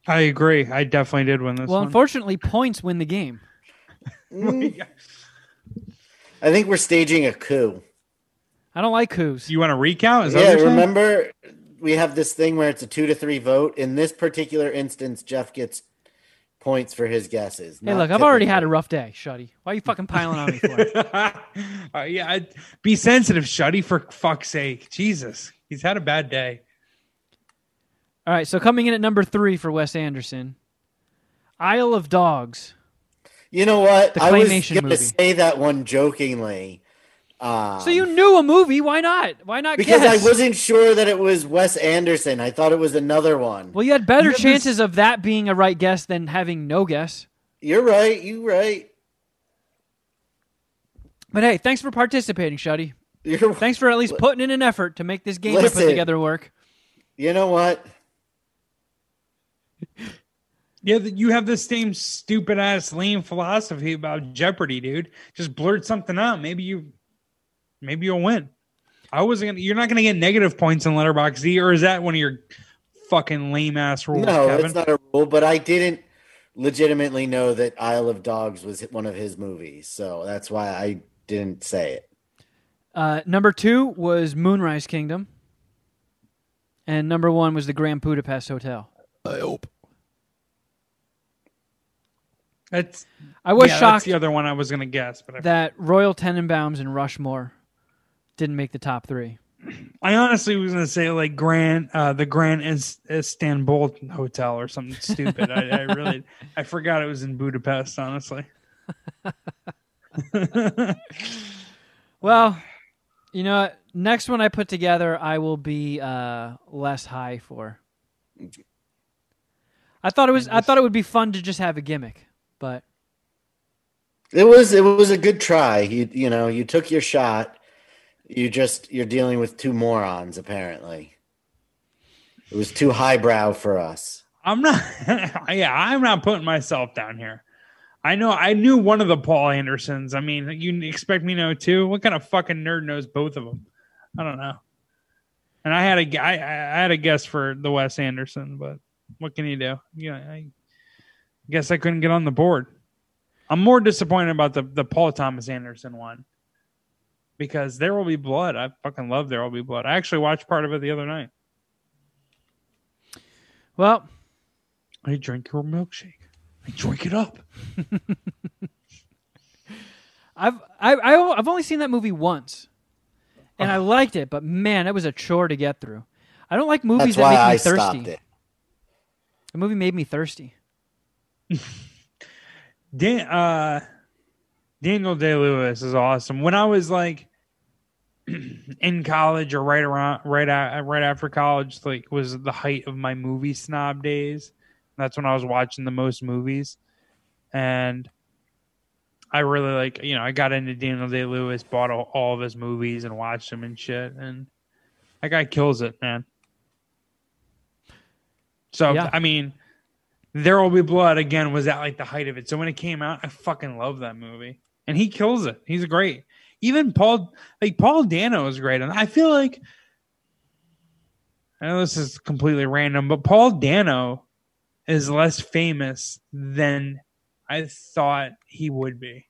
I agree. I definitely did win this Well, one. unfortunately, points win the game. Mm, I think we're staging a coup. I don't like coups. you want to recount? Is that yeah, what you're saying? Remember we have this thing where it's a two to three vote. In this particular instance, Jeff gets points for his guesses. Hey, not look, I've already had a rough day, Shuddy. Why are you fucking piling on me for? Uh, yeah, I'd be sensitive, Shuddy, for fuck's sake. Jesus, he's had a bad day. All right, so coming in at number three for Wes Anderson, Isle of Dogs. You know what? The I was claymation going to movie. say that one jokingly. Um, So you knew a movie? Why not? Why not because guess? I wasn't sure that it was Wes Anderson. I thought it was another one. Well, you had better You have this- chances of that being a right guess than having no guess. You're right. You're right. But hey, thanks for participating, Shuddy. You're Thanks for at least putting in an effort to make this game I put together work. You know what? Yeah, you have the same stupid ass lame philosophy about Jeopardy, dude. Just blurt something out. Maybe you, maybe you'll win. I wasn't gonna. You're not gonna get negative points in Letterbox Z, or is that one of your fucking lame ass rules, no, Kevin? it's not a rule, but I didn't legitimately know that Isle of Dogs was one of his movies, so that's why I didn't say it. Uh, number two was Moonrise Kingdom, and number one was the Grand Budapest Hotel. I hope. That's I was yeah, that's shocked the other one I was gonna guess, but I, that Royal Tenenbaums and Rushmore didn't make the top three. I honestly was gonna say like Grand, uh, the Grand Is- Istanbul Hotel or something stupid. I, I really, I forgot it was in Budapest. Honestly, Well, you know, next one I put together, I will be uh, less high for. I thought it was. I thought it would be fun to just have a gimmick, but It was it was a good try. You you know you took your shot. You just you're dealing with two morons apparently. It was too highbrow for us. I'm not. yeah, I'm not putting myself down here. I know. I knew one of the Paul Andersons. I mean, you expect me to know two? What kind of fucking nerd knows both of them? I don't know. And I had a, I, I had a guess for the Wes Anderson, but what can you do? Yeah, I guess I couldn't get on the board. I'm more disappointed about the the Paul Thomas Anderson one because There Will Be Blood. I fucking love There Will Be Blood. I actually watched part of it the other night. well, I drink your milkshake. I drink it up. I've I, I I've only seen that movie once, and I liked it, but man, it was a chore to get through. I don't like movies That's that why make me I thirsty. stopped it. The movie made me thirsty. Dan, uh, Daniel Day Lewis is awesome. When I was like in college or right around right at, right after college, like was the height of my movie snob days. That's when I was watching the most movies, and I really like you know I got into Daniel Day Lewis, bought all, all of his movies and watched them and shit, and that guy kills it, man. So Yeah. I mean, there Will Be Blood again was at like the height of it. So when it came out, I fucking love that movie, and he kills it. He's great. Even Paul, like Paul Dano, is great, and I feel like I know this is completely random, but Paul Dano is less famous than I thought he would be.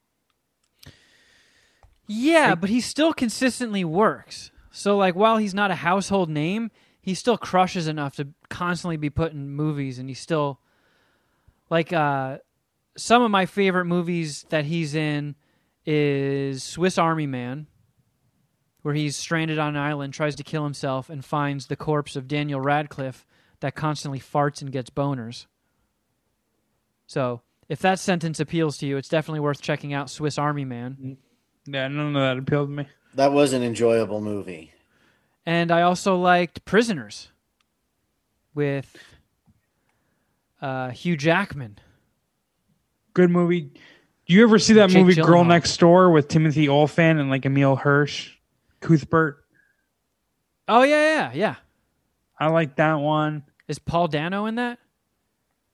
Yeah, but he still consistently works. So like while he's not a household name, he still crushes enough to constantly be put in movies and he's still like uh some of my favorite movies that he's in is Swiss Army Man where he's stranded on an island, tries to kill himself and finds the corpse of Daniel Radcliffe that constantly farts and gets boners. So, if that sentence appeals to you, it's definitely worth checking out Swiss Army Man. Yeah, none of that appealed to me. That was an enjoyable movie. And I also liked Prisoners with uh, Hugh Jackman. Good movie. You ever see that Jake movie Girl Next Door with Timothy Olyphant and like Emile Hirsch, Cuthbert? Oh yeah, yeah, yeah. I like that one. Is Paul Dano in that?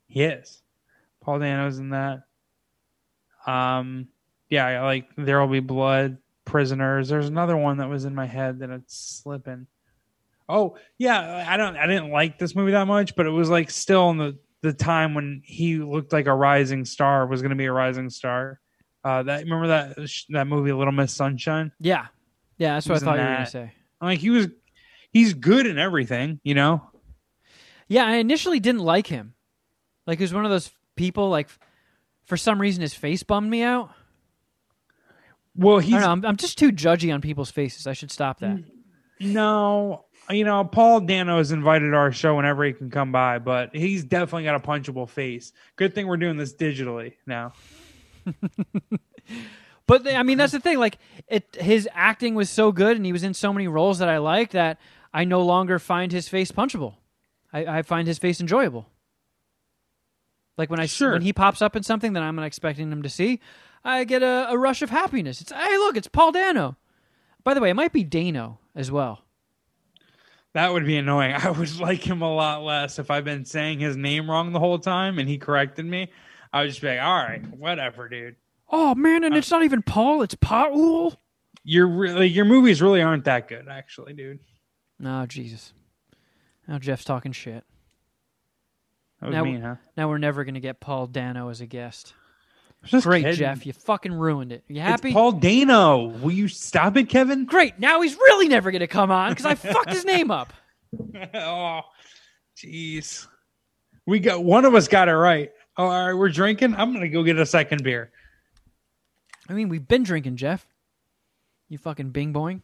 Yes. Paul Dano's in that. Um, yeah, I like There Will Be Blood, Prisoners. There's another one that was in my head that it's slipping. Oh yeah, I don't. I didn't like this movie that much, but it was like still in the the time when he looked like a rising star was going to be a rising star. Uh, that remember that that movie Little Miss Sunshine? Yeah, yeah. That's what I thought you were gonna that. say. Like he was, he's good in everything, you know. Yeah, I initially didn't like him. Like he was one of those people. Like for some reason, his face bummed me out. Well, I he's know. I'm, I'm just too judgy on people's faces. I should stop that. No, you know, Paul Dano is invited to our show whenever he can come by, but he's definitely got a punchable face. Good thing we're doing this digitally now. But I mean, that's the thing. Like, it his acting was so good, and he was in so many roles that I liked that I no longer find his face punchable. I, I find his face enjoyable. Like when I Sure. when he pops up in something that I'm not expecting him to see, I get a, a rush of happiness. It's hey, look, it's Paul Dano. By the way, it might be Dano as well. That would be annoying. I would like him a lot less if I've been saying his name wrong the whole time and he corrected me. I would just be like, all right, whatever, dude. Oh man, and uh, it's not even Paul; it's Paul. Your really your movies really aren't that good, actually, dude. No, Jesus. Now Jeff's talking shit. Now- mean, huh? Now we're never gonna get Paul Dano as a guest. Just Great, kidding. Jeff. You fucking ruined it. You happy? It's Paul Dano. Will you stop it, Kevin? Great. Now he's really never going to come on because I fucked his name up. oh, jeez. We got one of us got it right. Oh, all right, we're drinking. I'm gonna go get a second beer. I mean, we've been drinking, Jeff. You fucking bing boing.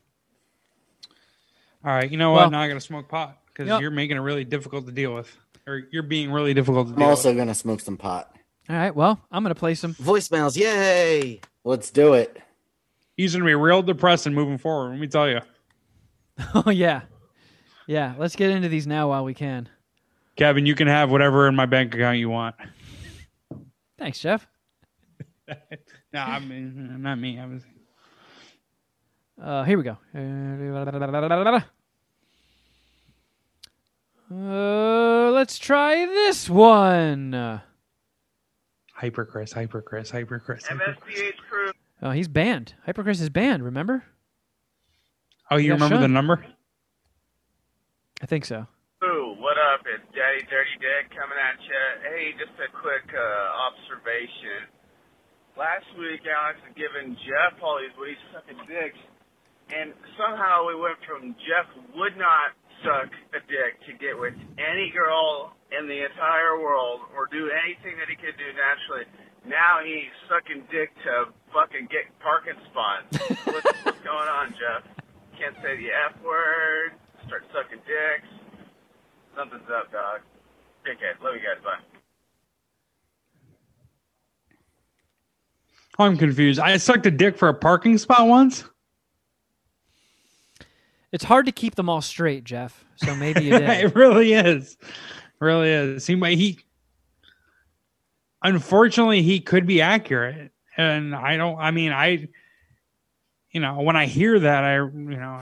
All right, you know Well- what? Now I gotta smoke pot because Yep. you're making it really difficult to deal with, or you're being really difficult to I'm deal with. I'm also gonna smoke some pot. All right. Well, I'm going to play some. Voicemails, yay! Let's do it. He's gonna be real depressing moving forward. Let me tell you, Oh, yeah. Yeah. Let's get into these now while we can. Kevin. You can have whatever in my bank account you want. Thanks, Jeff. No, I mean not me. I was. Uh, here we go. Uh, let's try this one. Hyper Chris, Hyper Chris, Hyper Chris. Hyper Chris. MSPH crew. Oh, he's banned. Hyperchris is banned. Remember? Oh, you Yeah, remember the Sean. number? I think so. Ooh, what up? It's Daddy Dirty Dick coming at you. Hey, just a quick uh, observation. Last week, Alex was giving Jeff all these ways sucking dicks, and somehow we went from Jeff would not suck a dick to get with any girl in the entire world or do anything that he could do naturally. Now he's sucking dick to fucking get parking spots. what's, what's going on, Jeff? Can't say the F word. Start sucking dicks. Something's up, dog. Dickhead. Love you guys. Bye. I'm confused. I sucked a dick for a parking spot once. It's hard to keep them all straight, Jeff. So maybe you did. it really is. Really is. He might he unfortunately he could be accurate. And I don't I mean I you know, when I hear that I you know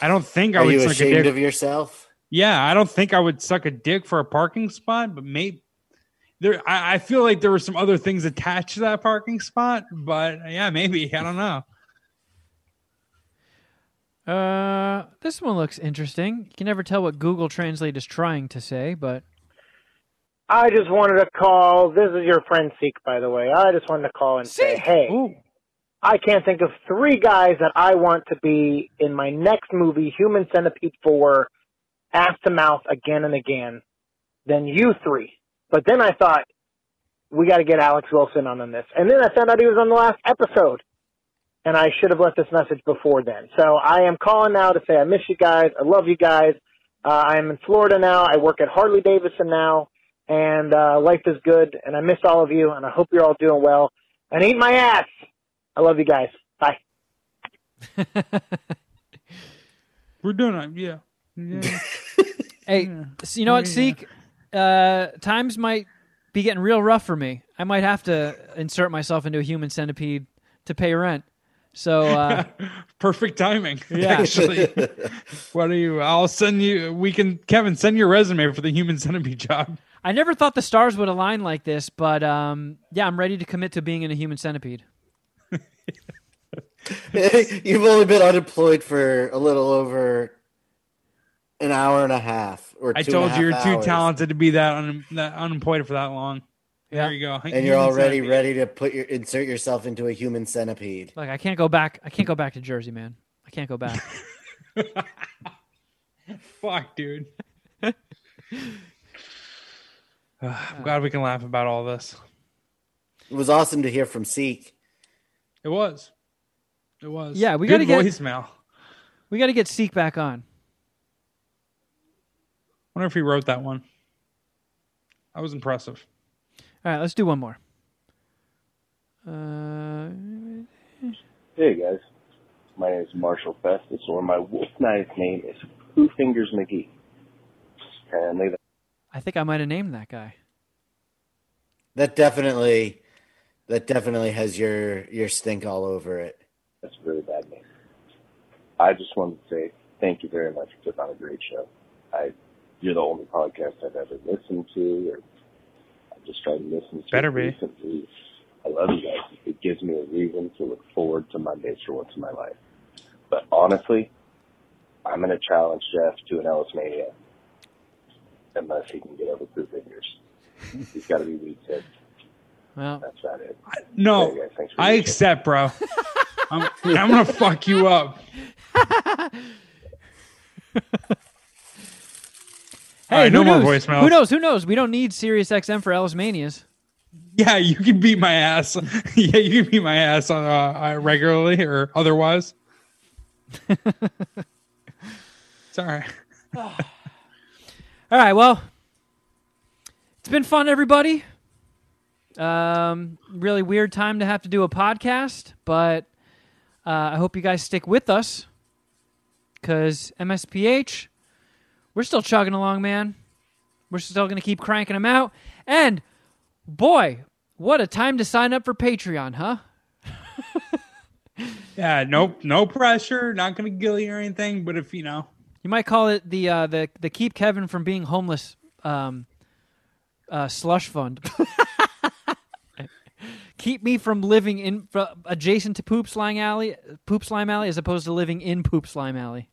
I don't think I would you suck a ashamed dick. of yourself? yeah, I don't think I would suck a dick for a parking spot, but maybe there I, I feel like there were some other things attached to that parking spot, but yeah, maybe. I don't know. Uh, this one looks interesting. You can never tell what Google Translate is trying to say, but I just wanted to call. This is your friend Seek, by the way. I just wanted to call and say, hey, Ooh. I can't think of three guys that I want to be in my next movie, Human Centipede 4, ass to mouth again and again, than you three. But then I thought, we got to get Alex Wilson on on this. And then I found out he was on the last episode. And I should have left this message before then. So I am calling now to say I miss you guys. I love you guys. Uh, I am in Florida now. I work at Harley Davidson now. And uh, life is good. And I miss all of you. And I hope you're all doing well. And eat my ass. I love you guys. Bye. We're doing it. Yeah. Yeah. hey, so you know what, Yeah. Seek? Uh, times might be getting real rough for me. I might have to insert myself into a human centipede to pay rent. So uh, Perfect timing. Yeah. Actually. what are you? I'll send you. We can, Kevin, send your resume for the human centipede job. I never thought the stars would align like this, but um, yeah, I'm ready to commit to being in a human centipede. You've only been unemployed for a little over an hour and a half. Or I two and a told you you're half too talented to be that, un, that unemployed for that long. Yeah. There you go. and you're already centipede. ready to put your insert yourself into a human centipede. Like I can't go back. I can't go back to Jersey, man. I can't go back. Fuck, dude. I'm glad we can laugh about all this. It was awesome to hear from Seek. It was. It was. Yeah, we gotta get- voicemail. we got to get Seek back on. wonder if he wrote that one. That was impressive. All right, let's do one more. Uh, Hey guys, my name is Marshall Festus, or my wolf knight's name is Who Fingers McGee. And leave I think I might have named that guy. That definitely, that definitely has your your stink all over it. that's a really bad name. I just wanted to say thank you very much for putting on a great show. I, you're the only podcast I've ever listened to, or I've just tried to listen to Better be. recently. I love you guys. It gives me a reason to look forward to Mondays for once in my life. But honestly, I'm going to challenge Jeff to an Ellis Mania unless he can get over two fingers. He's got to be weak head. Well, That's about it. No, Okay, guys, thanks for I accept, bro. I'm, I'm gonna fuck you up. hey, right, no more knows? voicemails. Who knows? Who knows? We don't need Sirius XM for Ellis Manias. Yeah, you can beat my ass. yeah, you can beat my ass uh, uh, regularly or otherwise. it's all right. All right. Well, it's been fun, everybody. Um, really weird time to have to do a podcast, but uh, I hope you guys stick with us because MSPH, we're still chugging along, man. We're still going to keep cranking them out. And boy, what a time to sign up for Patreon, huh? Yeah, nope, no pressure. Not gonna gill you or anything. But if you know, You might call it the uh, the the keep Kevin from being homeless um, uh, slush fund. keep me from living in adjacent to poop slime alley, poop slime alley, as opposed to living in poop slime alley.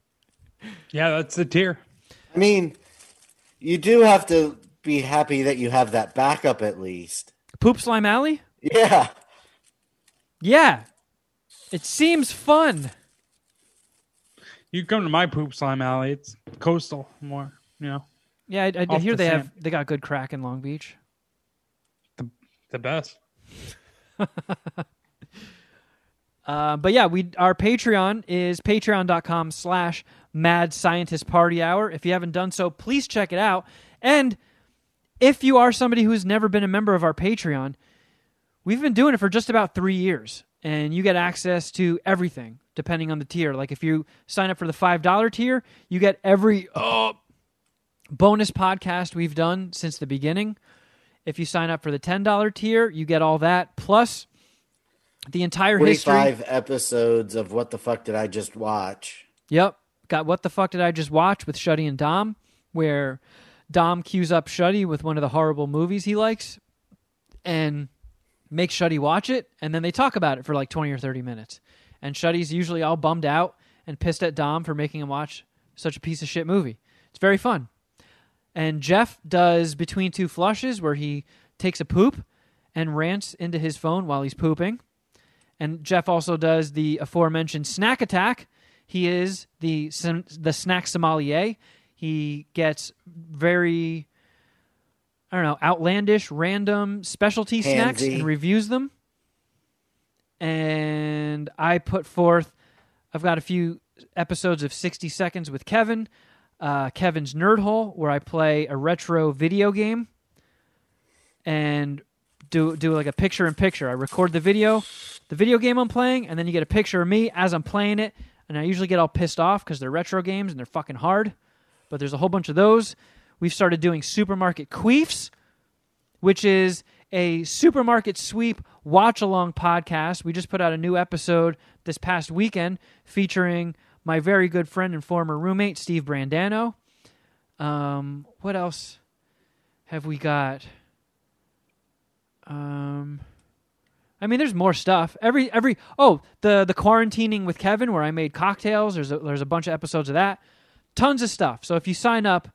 yeah, that's the tier. I mean, you do have to be happy that you have that backup at least. Poop slime alley? Yeah. Yeah, it seems fun. You come to my poop slime alley. It's coastal more. You know, Yeah, I, I Off hear the they have they got good crack in Long Beach. the best. Uh, but yeah, we our Patreon is patreon.com slash mad scientist party hour. If you haven't done so, please check it out. And if you are somebody who's never been a member of our Patreon, we've been doing it for just about three years. And you get access to everything depending on the tier. Like if you sign up for the $5 tier, you get every uh, bonus podcast we've done since the beginning. If you sign up for the $10 tier, you get all that plus the entire history. 45 episodes of What the Fuck Did I Just Watch? Yep. Got what the fuck did I just watch with Shuddy and Dom, where Dom cues up Shuddy with one of the horrible movies he likes and makes Shuddy watch it, and then they talk about it for like 20 or 30 minutes. And Shuddy's usually all bummed out and pissed at Dom for making him watch such a piece of shit movie. It's very fun. And Jeff does Between Two Flushes, where he takes a poop and rants into his phone while he's pooping. And Jeff also does the aforementioned snack attack. He is the the snack sommelier. He gets very I don't know, outlandish, random specialty snacks and reviews them. And I put forth I've got a few episodes of 60 seconds with Kevin, uh, Kevin's Nerd Hole, where I play a retro video game and do do like a picture in picture. I record the video, the video game I'm playing, and then you get a picture of me as I'm playing it. And I usually get all pissed off because they're retro games and they're fucking hard. But there's a whole bunch of those. We've started doing supermarket queefs, which is a supermarket sweep watch along podcast. We just put out a new episode this past weekend featuring my very good friend and former roommate Steve Brandano. Um, what else have we got? Um, I mean, there's more stuff. Every every oh the the quarantining with Kevin where I made cocktails. There's a, there's a bunch of episodes of that. Tons of stuff. So if you sign up,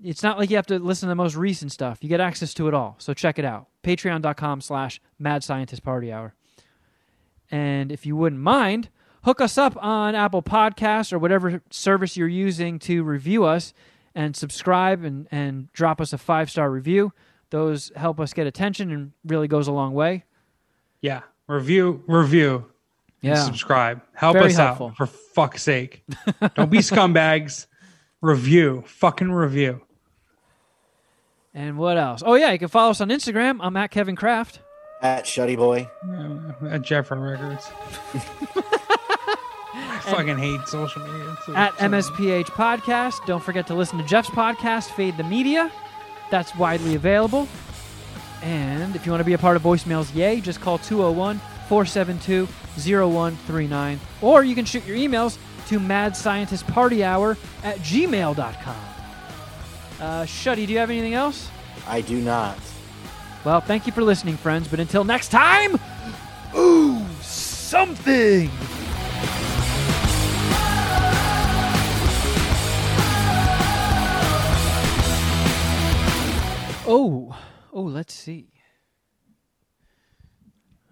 it's not like you have to listen to the most recent stuff. You get access to it all. So check it out. Patreon.com slash Mad Scientist Party Hour. And if you wouldn't mind, hook us up on Apple Podcasts or whatever service you're using to review us and subscribe and, and drop us a five star review. Those help us get attention and really goes a long way. Yeah, review, review, Yeah. subscribe. Help Very us helpful. out for fuck's sake. Don't be scumbags. Review, fucking review. And what else? Oh, yeah, you can follow us on Instagram. I'm at Kevin Kraft. At Shuddy Boy. Uh, at Jeffrey Records. I fucking hate social media. It's so- at so- MSPH Podcast. Don't forget to listen to Jeff's podcast, Fade the Media. That's widely available. And if you want to be a part of voicemails, yay, just call 201 472 0139. Or you can shoot your emails to madscientistpartyhour at gmail.com. Uh, Shuddy, do you have anything else? I do not. Well, thank you for listening, friends. But until next time, ooh, something. Oh, oh, let's see.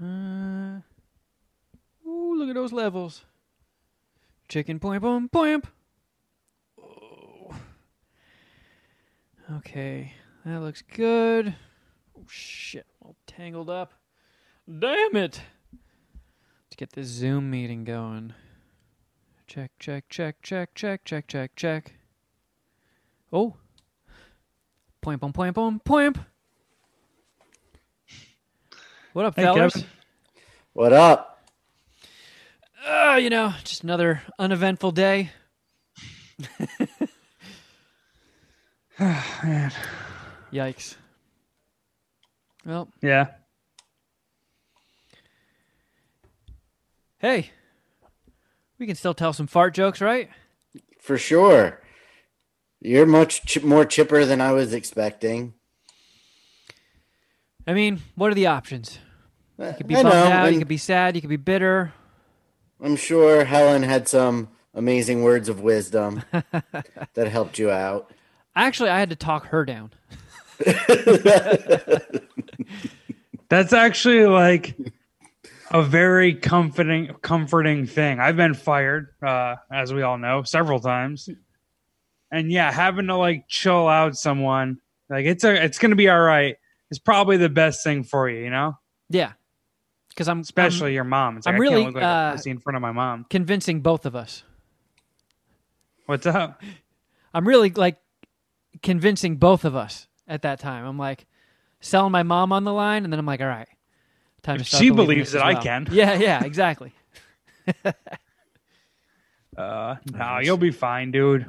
Uh, look at those levels. Chicken point boom point. Oh. Okay, that looks good. Oh shit, all tangled up. Damn it. Let's get this Zoom meeting going. Check, check, check, check, check, check, check, check. Oh. Boom, point, boom, point. What up, Hey, fellas? Kevin. What up? Uh, you know, just another uneventful day. Man. Yikes. Well, Yeah. hey, we can still tell some fart jokes, right? For sure. You're much ch- more chipper than I was expecting. I mean, what are the options? You You could be bummed out, you could be sad, you could be bitter. I'm sure Helen had some amazing words of wisdom that helped you out. Actually, I had to talk her down. That's actually like a very comforting comforting thing. I've been fired, uh, as we all know, several times. And yeah, having to like chill out someone, like it's a it's gonna be all right, It's probably the best thing for you, you know? Yeah. Because I'm Especially I'm your mom. It's like I'm I really, can't look like uh, a pussy in front of my mom. convincing both of us. What's up? I'm really like convincing both of us at that time. I'm like selling my mom on the line, and then I'm like, all right, time to If start she believes that as I can. Yeah, yeah, exactly. Uh, no, you'll be fine, dude.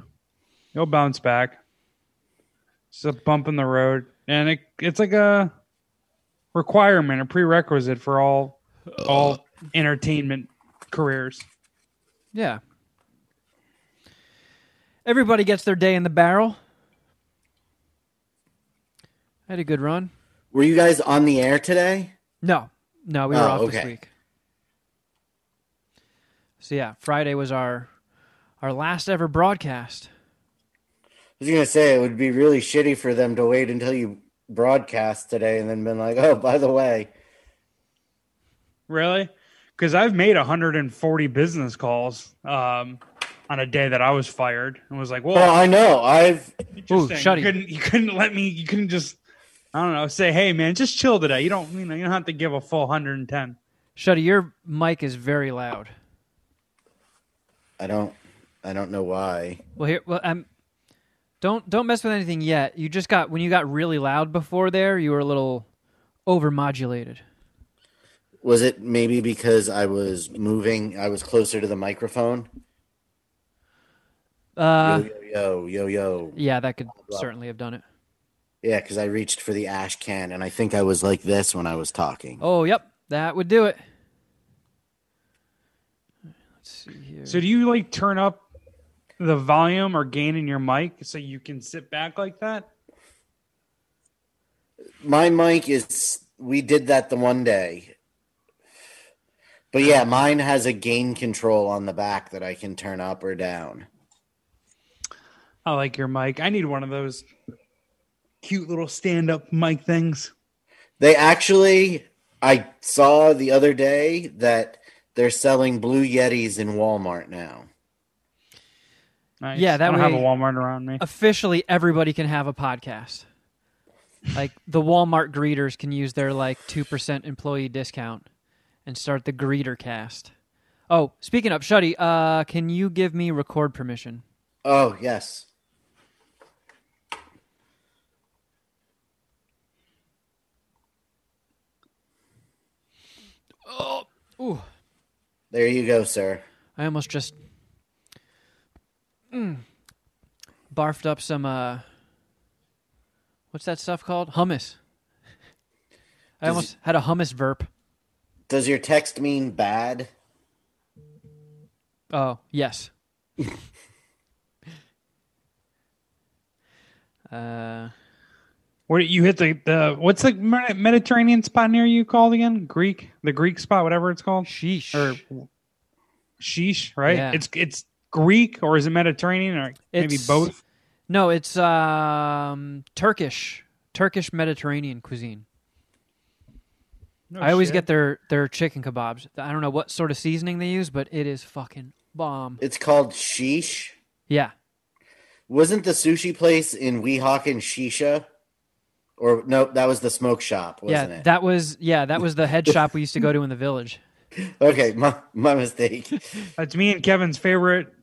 You'll bounce back. It's a bump in the road, and it it's like a requirement, a prerequisite for all all uh. entertainment careers. Yeah. Everybody gets their day in the barrel. I had a good run. Were you guys on the air today? No, no, we were Oh, off this week. So yeah, Friday was our our last ever broadcast. I was gonna say it would be really shitty for them to wait until you broadcast today and then been like, oh, by the way, Really? Because I've made 140 business calls um, on a day that I was fired, and was like, "Well, well, I know I've interesting. shut you couldn't you couldn't let me you couldn't just I don't know say hey man just chill today you don't you know you don't have to give a full 110 Shuddy, your mic is very loud. I don't I don't know why. Well, here, well, um, don't don't mess with anything yet. You just got when you got really loud before there, you were a little overmodulated. Was it maybe because I was moving? I was closer to the microphone. Uh, yo yo yo yo. yeah, that could certainly have done it. Yeah, because I reached for the ash can, and I think I was like this when I was talking. Oh, yep, that would do it. Let's see here. so do you like turn up the volume or gain in your mic so you can sit back like that My mic is. We did that the one day, but yeah, mine has a gain control on the back that I can turn up or down. I like your mic I need one of those cute little stand up mic things They actually, I saw the other day that they're selling blue Yetis in Walmart now. Nice. Yeah, that I don't have a way- Walmart around me Officially, everybody can have a podcast. Like the Walmart greeters can use their like two percent employee discount and start the greeter cast. Oh, speaking of Shuddy, uh, can you give me record permission? Oh yes. Ooh, There you go, sir. I almost just mm, barfed up some. uh What's that stuff called? Hummus. I Does almost had a hummus verp. Does your text mean bad? Oh yes. uh, Where you hit the, the what's the Mediterranean spot near you called again? Greek, the Greek spot, whatever it's called. sheesh. Or sheesh, right? Yeah. It's it's Greek or is it Mediterranean or maybe It's- both? No, it's um Turkish, Turkish Mediterranean cuisine. I always shit. get their their chicken kebabs. I don't know what sort of seasoning they use, but it is fucking bomb. It's called Sheesh. Yeah. Wasn't the sushi place in Weehawken Shisha? Or no, that was the smoke shop, wasn't yeah, it? that was yeah, that was the head shop we used to go to in the village. okay, my my mistake. That's me and Kevin's favorite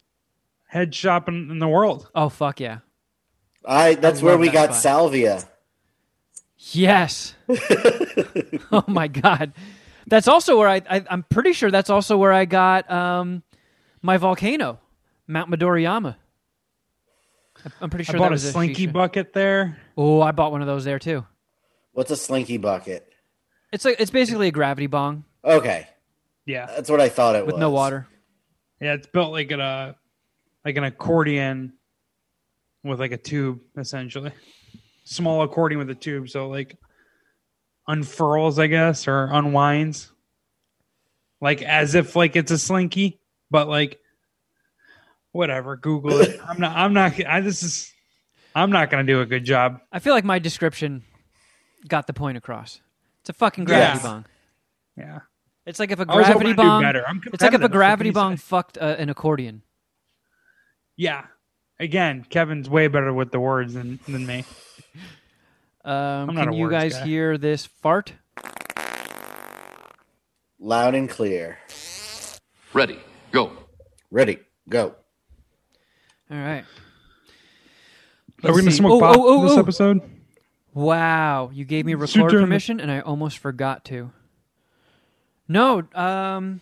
head shop in, in the world. Oh fuck yeah. I that's I where we that got spot. salvia. Yes. oh my god. That's also where I, I I'm pretty sure that's also where I got um my volcano, Mount Midoriyama. I- I'm pretty sure I bought that a slinky shisha. bucket there. Oh, I bought one of those there too. What's a slinky bucket? It's like it's basically a gravity bong Okay, Yeah, that's what I thought it with was. With no water. yeah, it's built like a like an accordion with like a tube, essentially. Small accordion with a tube, so like unfurls, I guess, or unwinds, like as if like it's a slinky, but like whatever. Google it. I'm not. I'm not. I this is. I'm not gonna do a good job. I feel like my description got the point across. It's a fucking gravity Yeah. bong. Yeah. It's like if a I was hoping gravity to do bong. better. I'm It's like if a competitive. What gravity can you bong fucked uh, an accordion. Yeah. Again, Kevin's way better with the words than than me. Um, I'm not can a you words guys guy. hear this fart? Loud and clear. Ready, go. Ready, go. All right. Are we gonna see. smoke Oh, pot oh, oh, this oh. episode? Wow, you gave me record during permission and I almost forgot to. No, um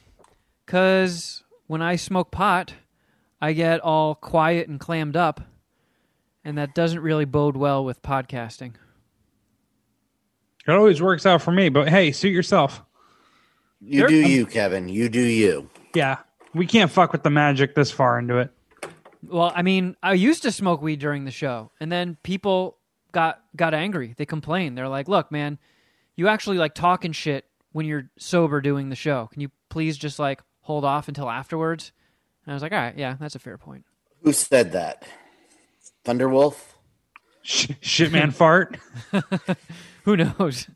cuz when I smoke pot, I get all quiet and clammed up, and that doesn't really bode well with podcasting. It always works out for me, but hey, suit yourself. You Sure. do I'm- you, Kevin. You do you. Yeah. We can't fuck with the magic this far into it. Well, I mean, I used to smoke weed during the show, and then people got got angry. They complained. They're like, "Look, man, you actually like talking shit when you're sober doing the show. Can you please just like hold off until afterwards?" And I was like, "All right, yeah, that's a fair point." Who said that? Thunderwolf? Sh- shit man fart. Who knows?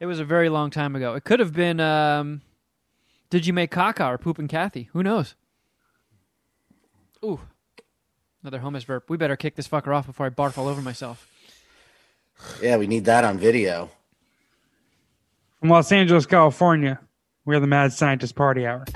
It was a very long time ago. It could have been um Did you make caca or poop and Kathy? Who knows? Ooh. Another homeless burp. We better kick this fucker off before I barf all over myself. Yeah, we need that on video. From Los Angeles, California, we're the Mad Scientist Party Hour.